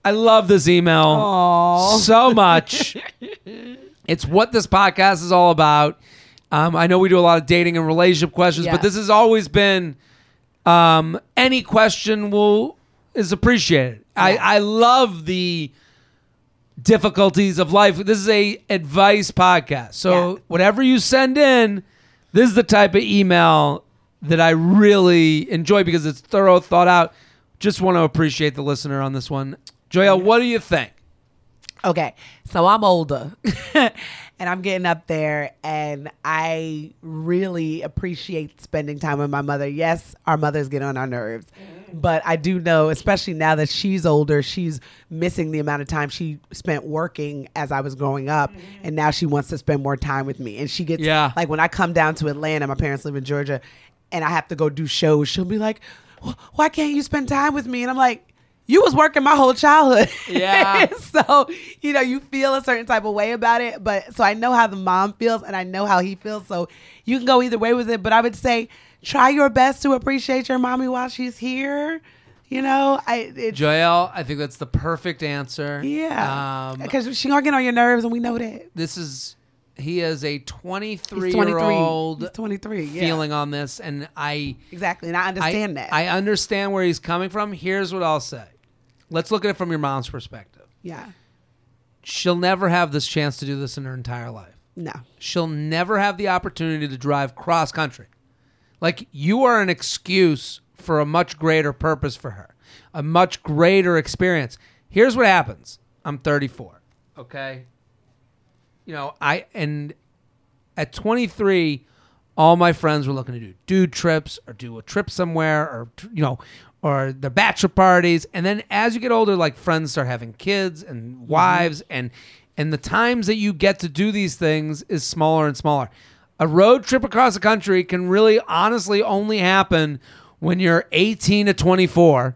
I love this email so much. [laughs] it's what this podcast is all about. Um, I know we do a lot of dating and relationship questions, Yeah. but this has always been um, any question will is appreciated. I, I love the difficulties of life. This is a advice podcast. So Yeah. whatever you send in, this is the type of email that I really enjoy because it's thorough, thought out. Just want to appreciate the listener on this one. Joyelle, what do you think? Okay, so I'm older [laughs] and I'm getting up there, and I really appreciate spending time with my mother. Yes, our mothers get on our nerves, but I do know, especially now that she's older, she's missing the amount of time she spent working as I was growing up, mm-hmm. and now she wants to spend more time with me. And she gets, Yeah. like, when I come down to Atlanta, my parents live in Georgia, and I have to go do shows, she'll be like, Why can't you spend time with me? And I'm like, you was working my whole childhood. Yeah. [laughs] so, you know, you feel a certain type of way about it. But so I know how the mom feels and I know how he feels. So you can go either way with it. But I would say try your best to appreciate your mommy while she's here. You know, I it's, Joyelle, I think that's the perfect answer. yeah, Um, because she gonna get on your nerves, and we know that. this is he is a 23 He's year 23. old He's 23. Yeah. feeling on this and i exactly, and I I, understand that. I understand where he's coming from here's what i'll say let's look at it from your mom's perspective. Yeah, she'll never have this chance to do this in her entire life. No, she'll never have the opportunity to drive cross country like you are an excuse for a much greater purpose for her a much greater experience. Here's what happens. I'm 34 okay? You know i and at 23, all my friends were looking to do dude trips or do a trip somewhere or you know or the bachelor parties and then as you get older like friends start having kids and wives and and the times that you get to do these things is smaller and smaller a road trip across the country can really honestly only happen when you're 18 to 24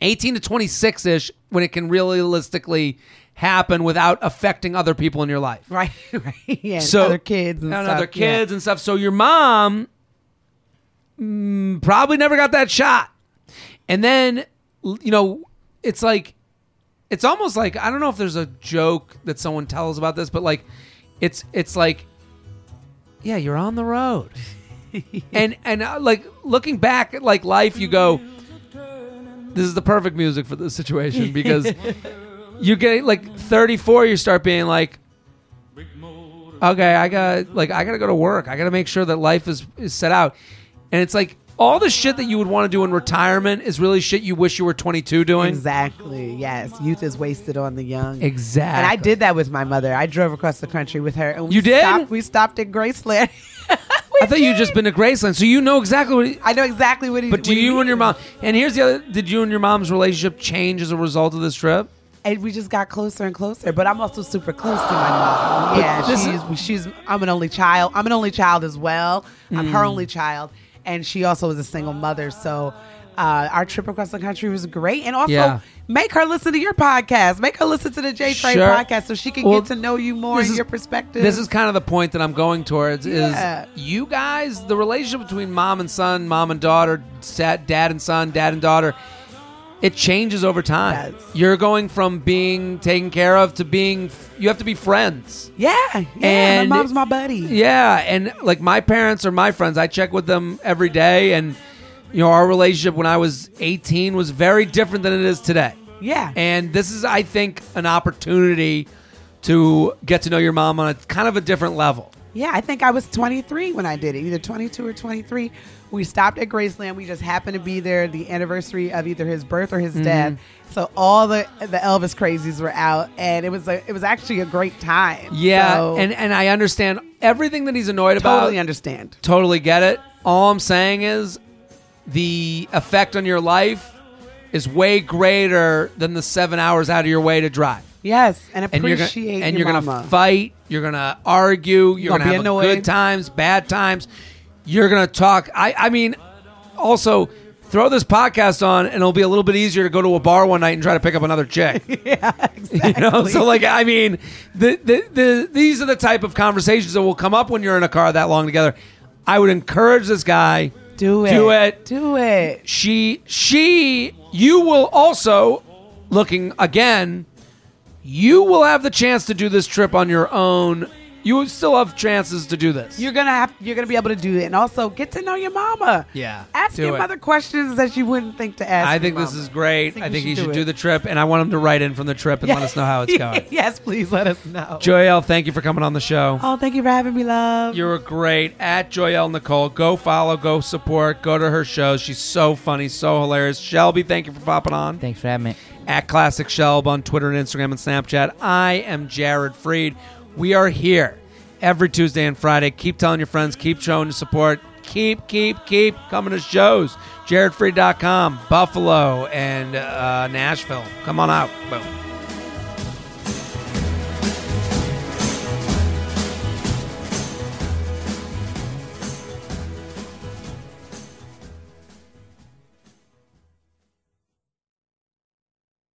18 to 26 ish when it can realistically happen without affecting other people in your life Right, [laughs] right. Yeah, so other kids and, stuff. other yeah. kids and stuff. So your mom mm, probably never got that shot, and then you know it's like it's almost like I don't know if there's a joke that someone tells about this, but like it's it's like yeah, you're on the road, [laughs] and and uh, like looking back at like life, you go. This is the perfect music for this situation because [laughs] you get like 34, you start being like, okay, I got like I gotta go to work. I gotta make sure that life is is set out, and it's like all the shit that you would want to do in retirement is really shit you wish you were 22 doing. Exactly. Yes, youth is wasted on the young. Exactly. And I did that with my mother. I drove across the country with her. And we You did? Stopped, we stopped at Graceland. [laughs] I thought you'd just been to Graceland, so you know exactly what. He, I know exactly what he. but do you and your mom? And here's the other: Did you and your mom's relationship change as a result of this trip? and we just got closer and closer. But I'm also super close to my mom. Yeah, she's she's. I'm an only child. I'm an only child as well. I'm Mm. her only child, and she also was a single mother. So. Uh, our trip across the country was great, and also Yeah. make her listen to your podcast. Make her listen to the J Train Sure. podcast so she can Well, get to know you more and is- your perspective. This is kind of the point that I'm going towards Yeah. is you guys, the relationship between mom and son, mom and daughter, dad and son, dad and daughter, it changes over time. Yes. You're going from being taken care of to being you have to be friends. yeah, yeah. And- my mom's my buddy. Yeah, and like my parents are my friends. I check with them every day and you know, our relationship when I was 18 was very different than it is today. Yeah. And this is, I think, an opportunity to get to know your mom on a kind of a different level. Yeah, I think I was 23 when I did it, either 22 or 23. We stopped at Graceland. We just happened to be there the anniversary of either his birth or his Mm-hmm. death. So all the the Elvis crazies were out, and it was a, it was actually a great time. Yeah, So, and and I understand everything that he's annoyed about. totally understand. Totally get it. All I'm saying is the effect on your life is way greater than the seven hours out of your way to drive. Yes, and And you're gonna, appreciate and your you're mama. gonna fight. You're gonna argue. You're Gonna gonna, be have annoyed. good times, bad times. You're gonna talk. I I mean, also throw this podcast on, and it'll be a little bit easier to go to a bar one night and try to pick up another chick. [laughs] You know, so like I mean, the, the the these are the type of conversations that will come up when you're in a car that long together. I would encourage this guy. Do it. Do it. Do it. She she you will also looking again. You will have the chance to do this trip on your own. You still have chances to do this. You're gonna have you're gonna be able to do it, and also get to know your mama. Yeah, ask do him it. other questions that you wouldn't think to ask. I your think this mama. is great. think I we think should he should it. do the trip, and I want him to write in from the trip and let us know how it's [laughs] going. yes, please let us know. Joyelle, thank you for coming on the show. Oh, thank you for having me, love. You're great at Joyelle Nicole. Go follow, go support, go to her shows. She's so funny, so hilarious. Shelby, thank you for popping on. Thanks for having me. At Classic Shelb on Twitter and Instagram and Snapchat. I am Jared Freid. We are here every Tuesday and Friday. Keep telling your friends, keep showing your support. Keep, keep, keep coming to shows. JaredFreid.com, Buffalo, and uh, Nashville. Come on out. Boom.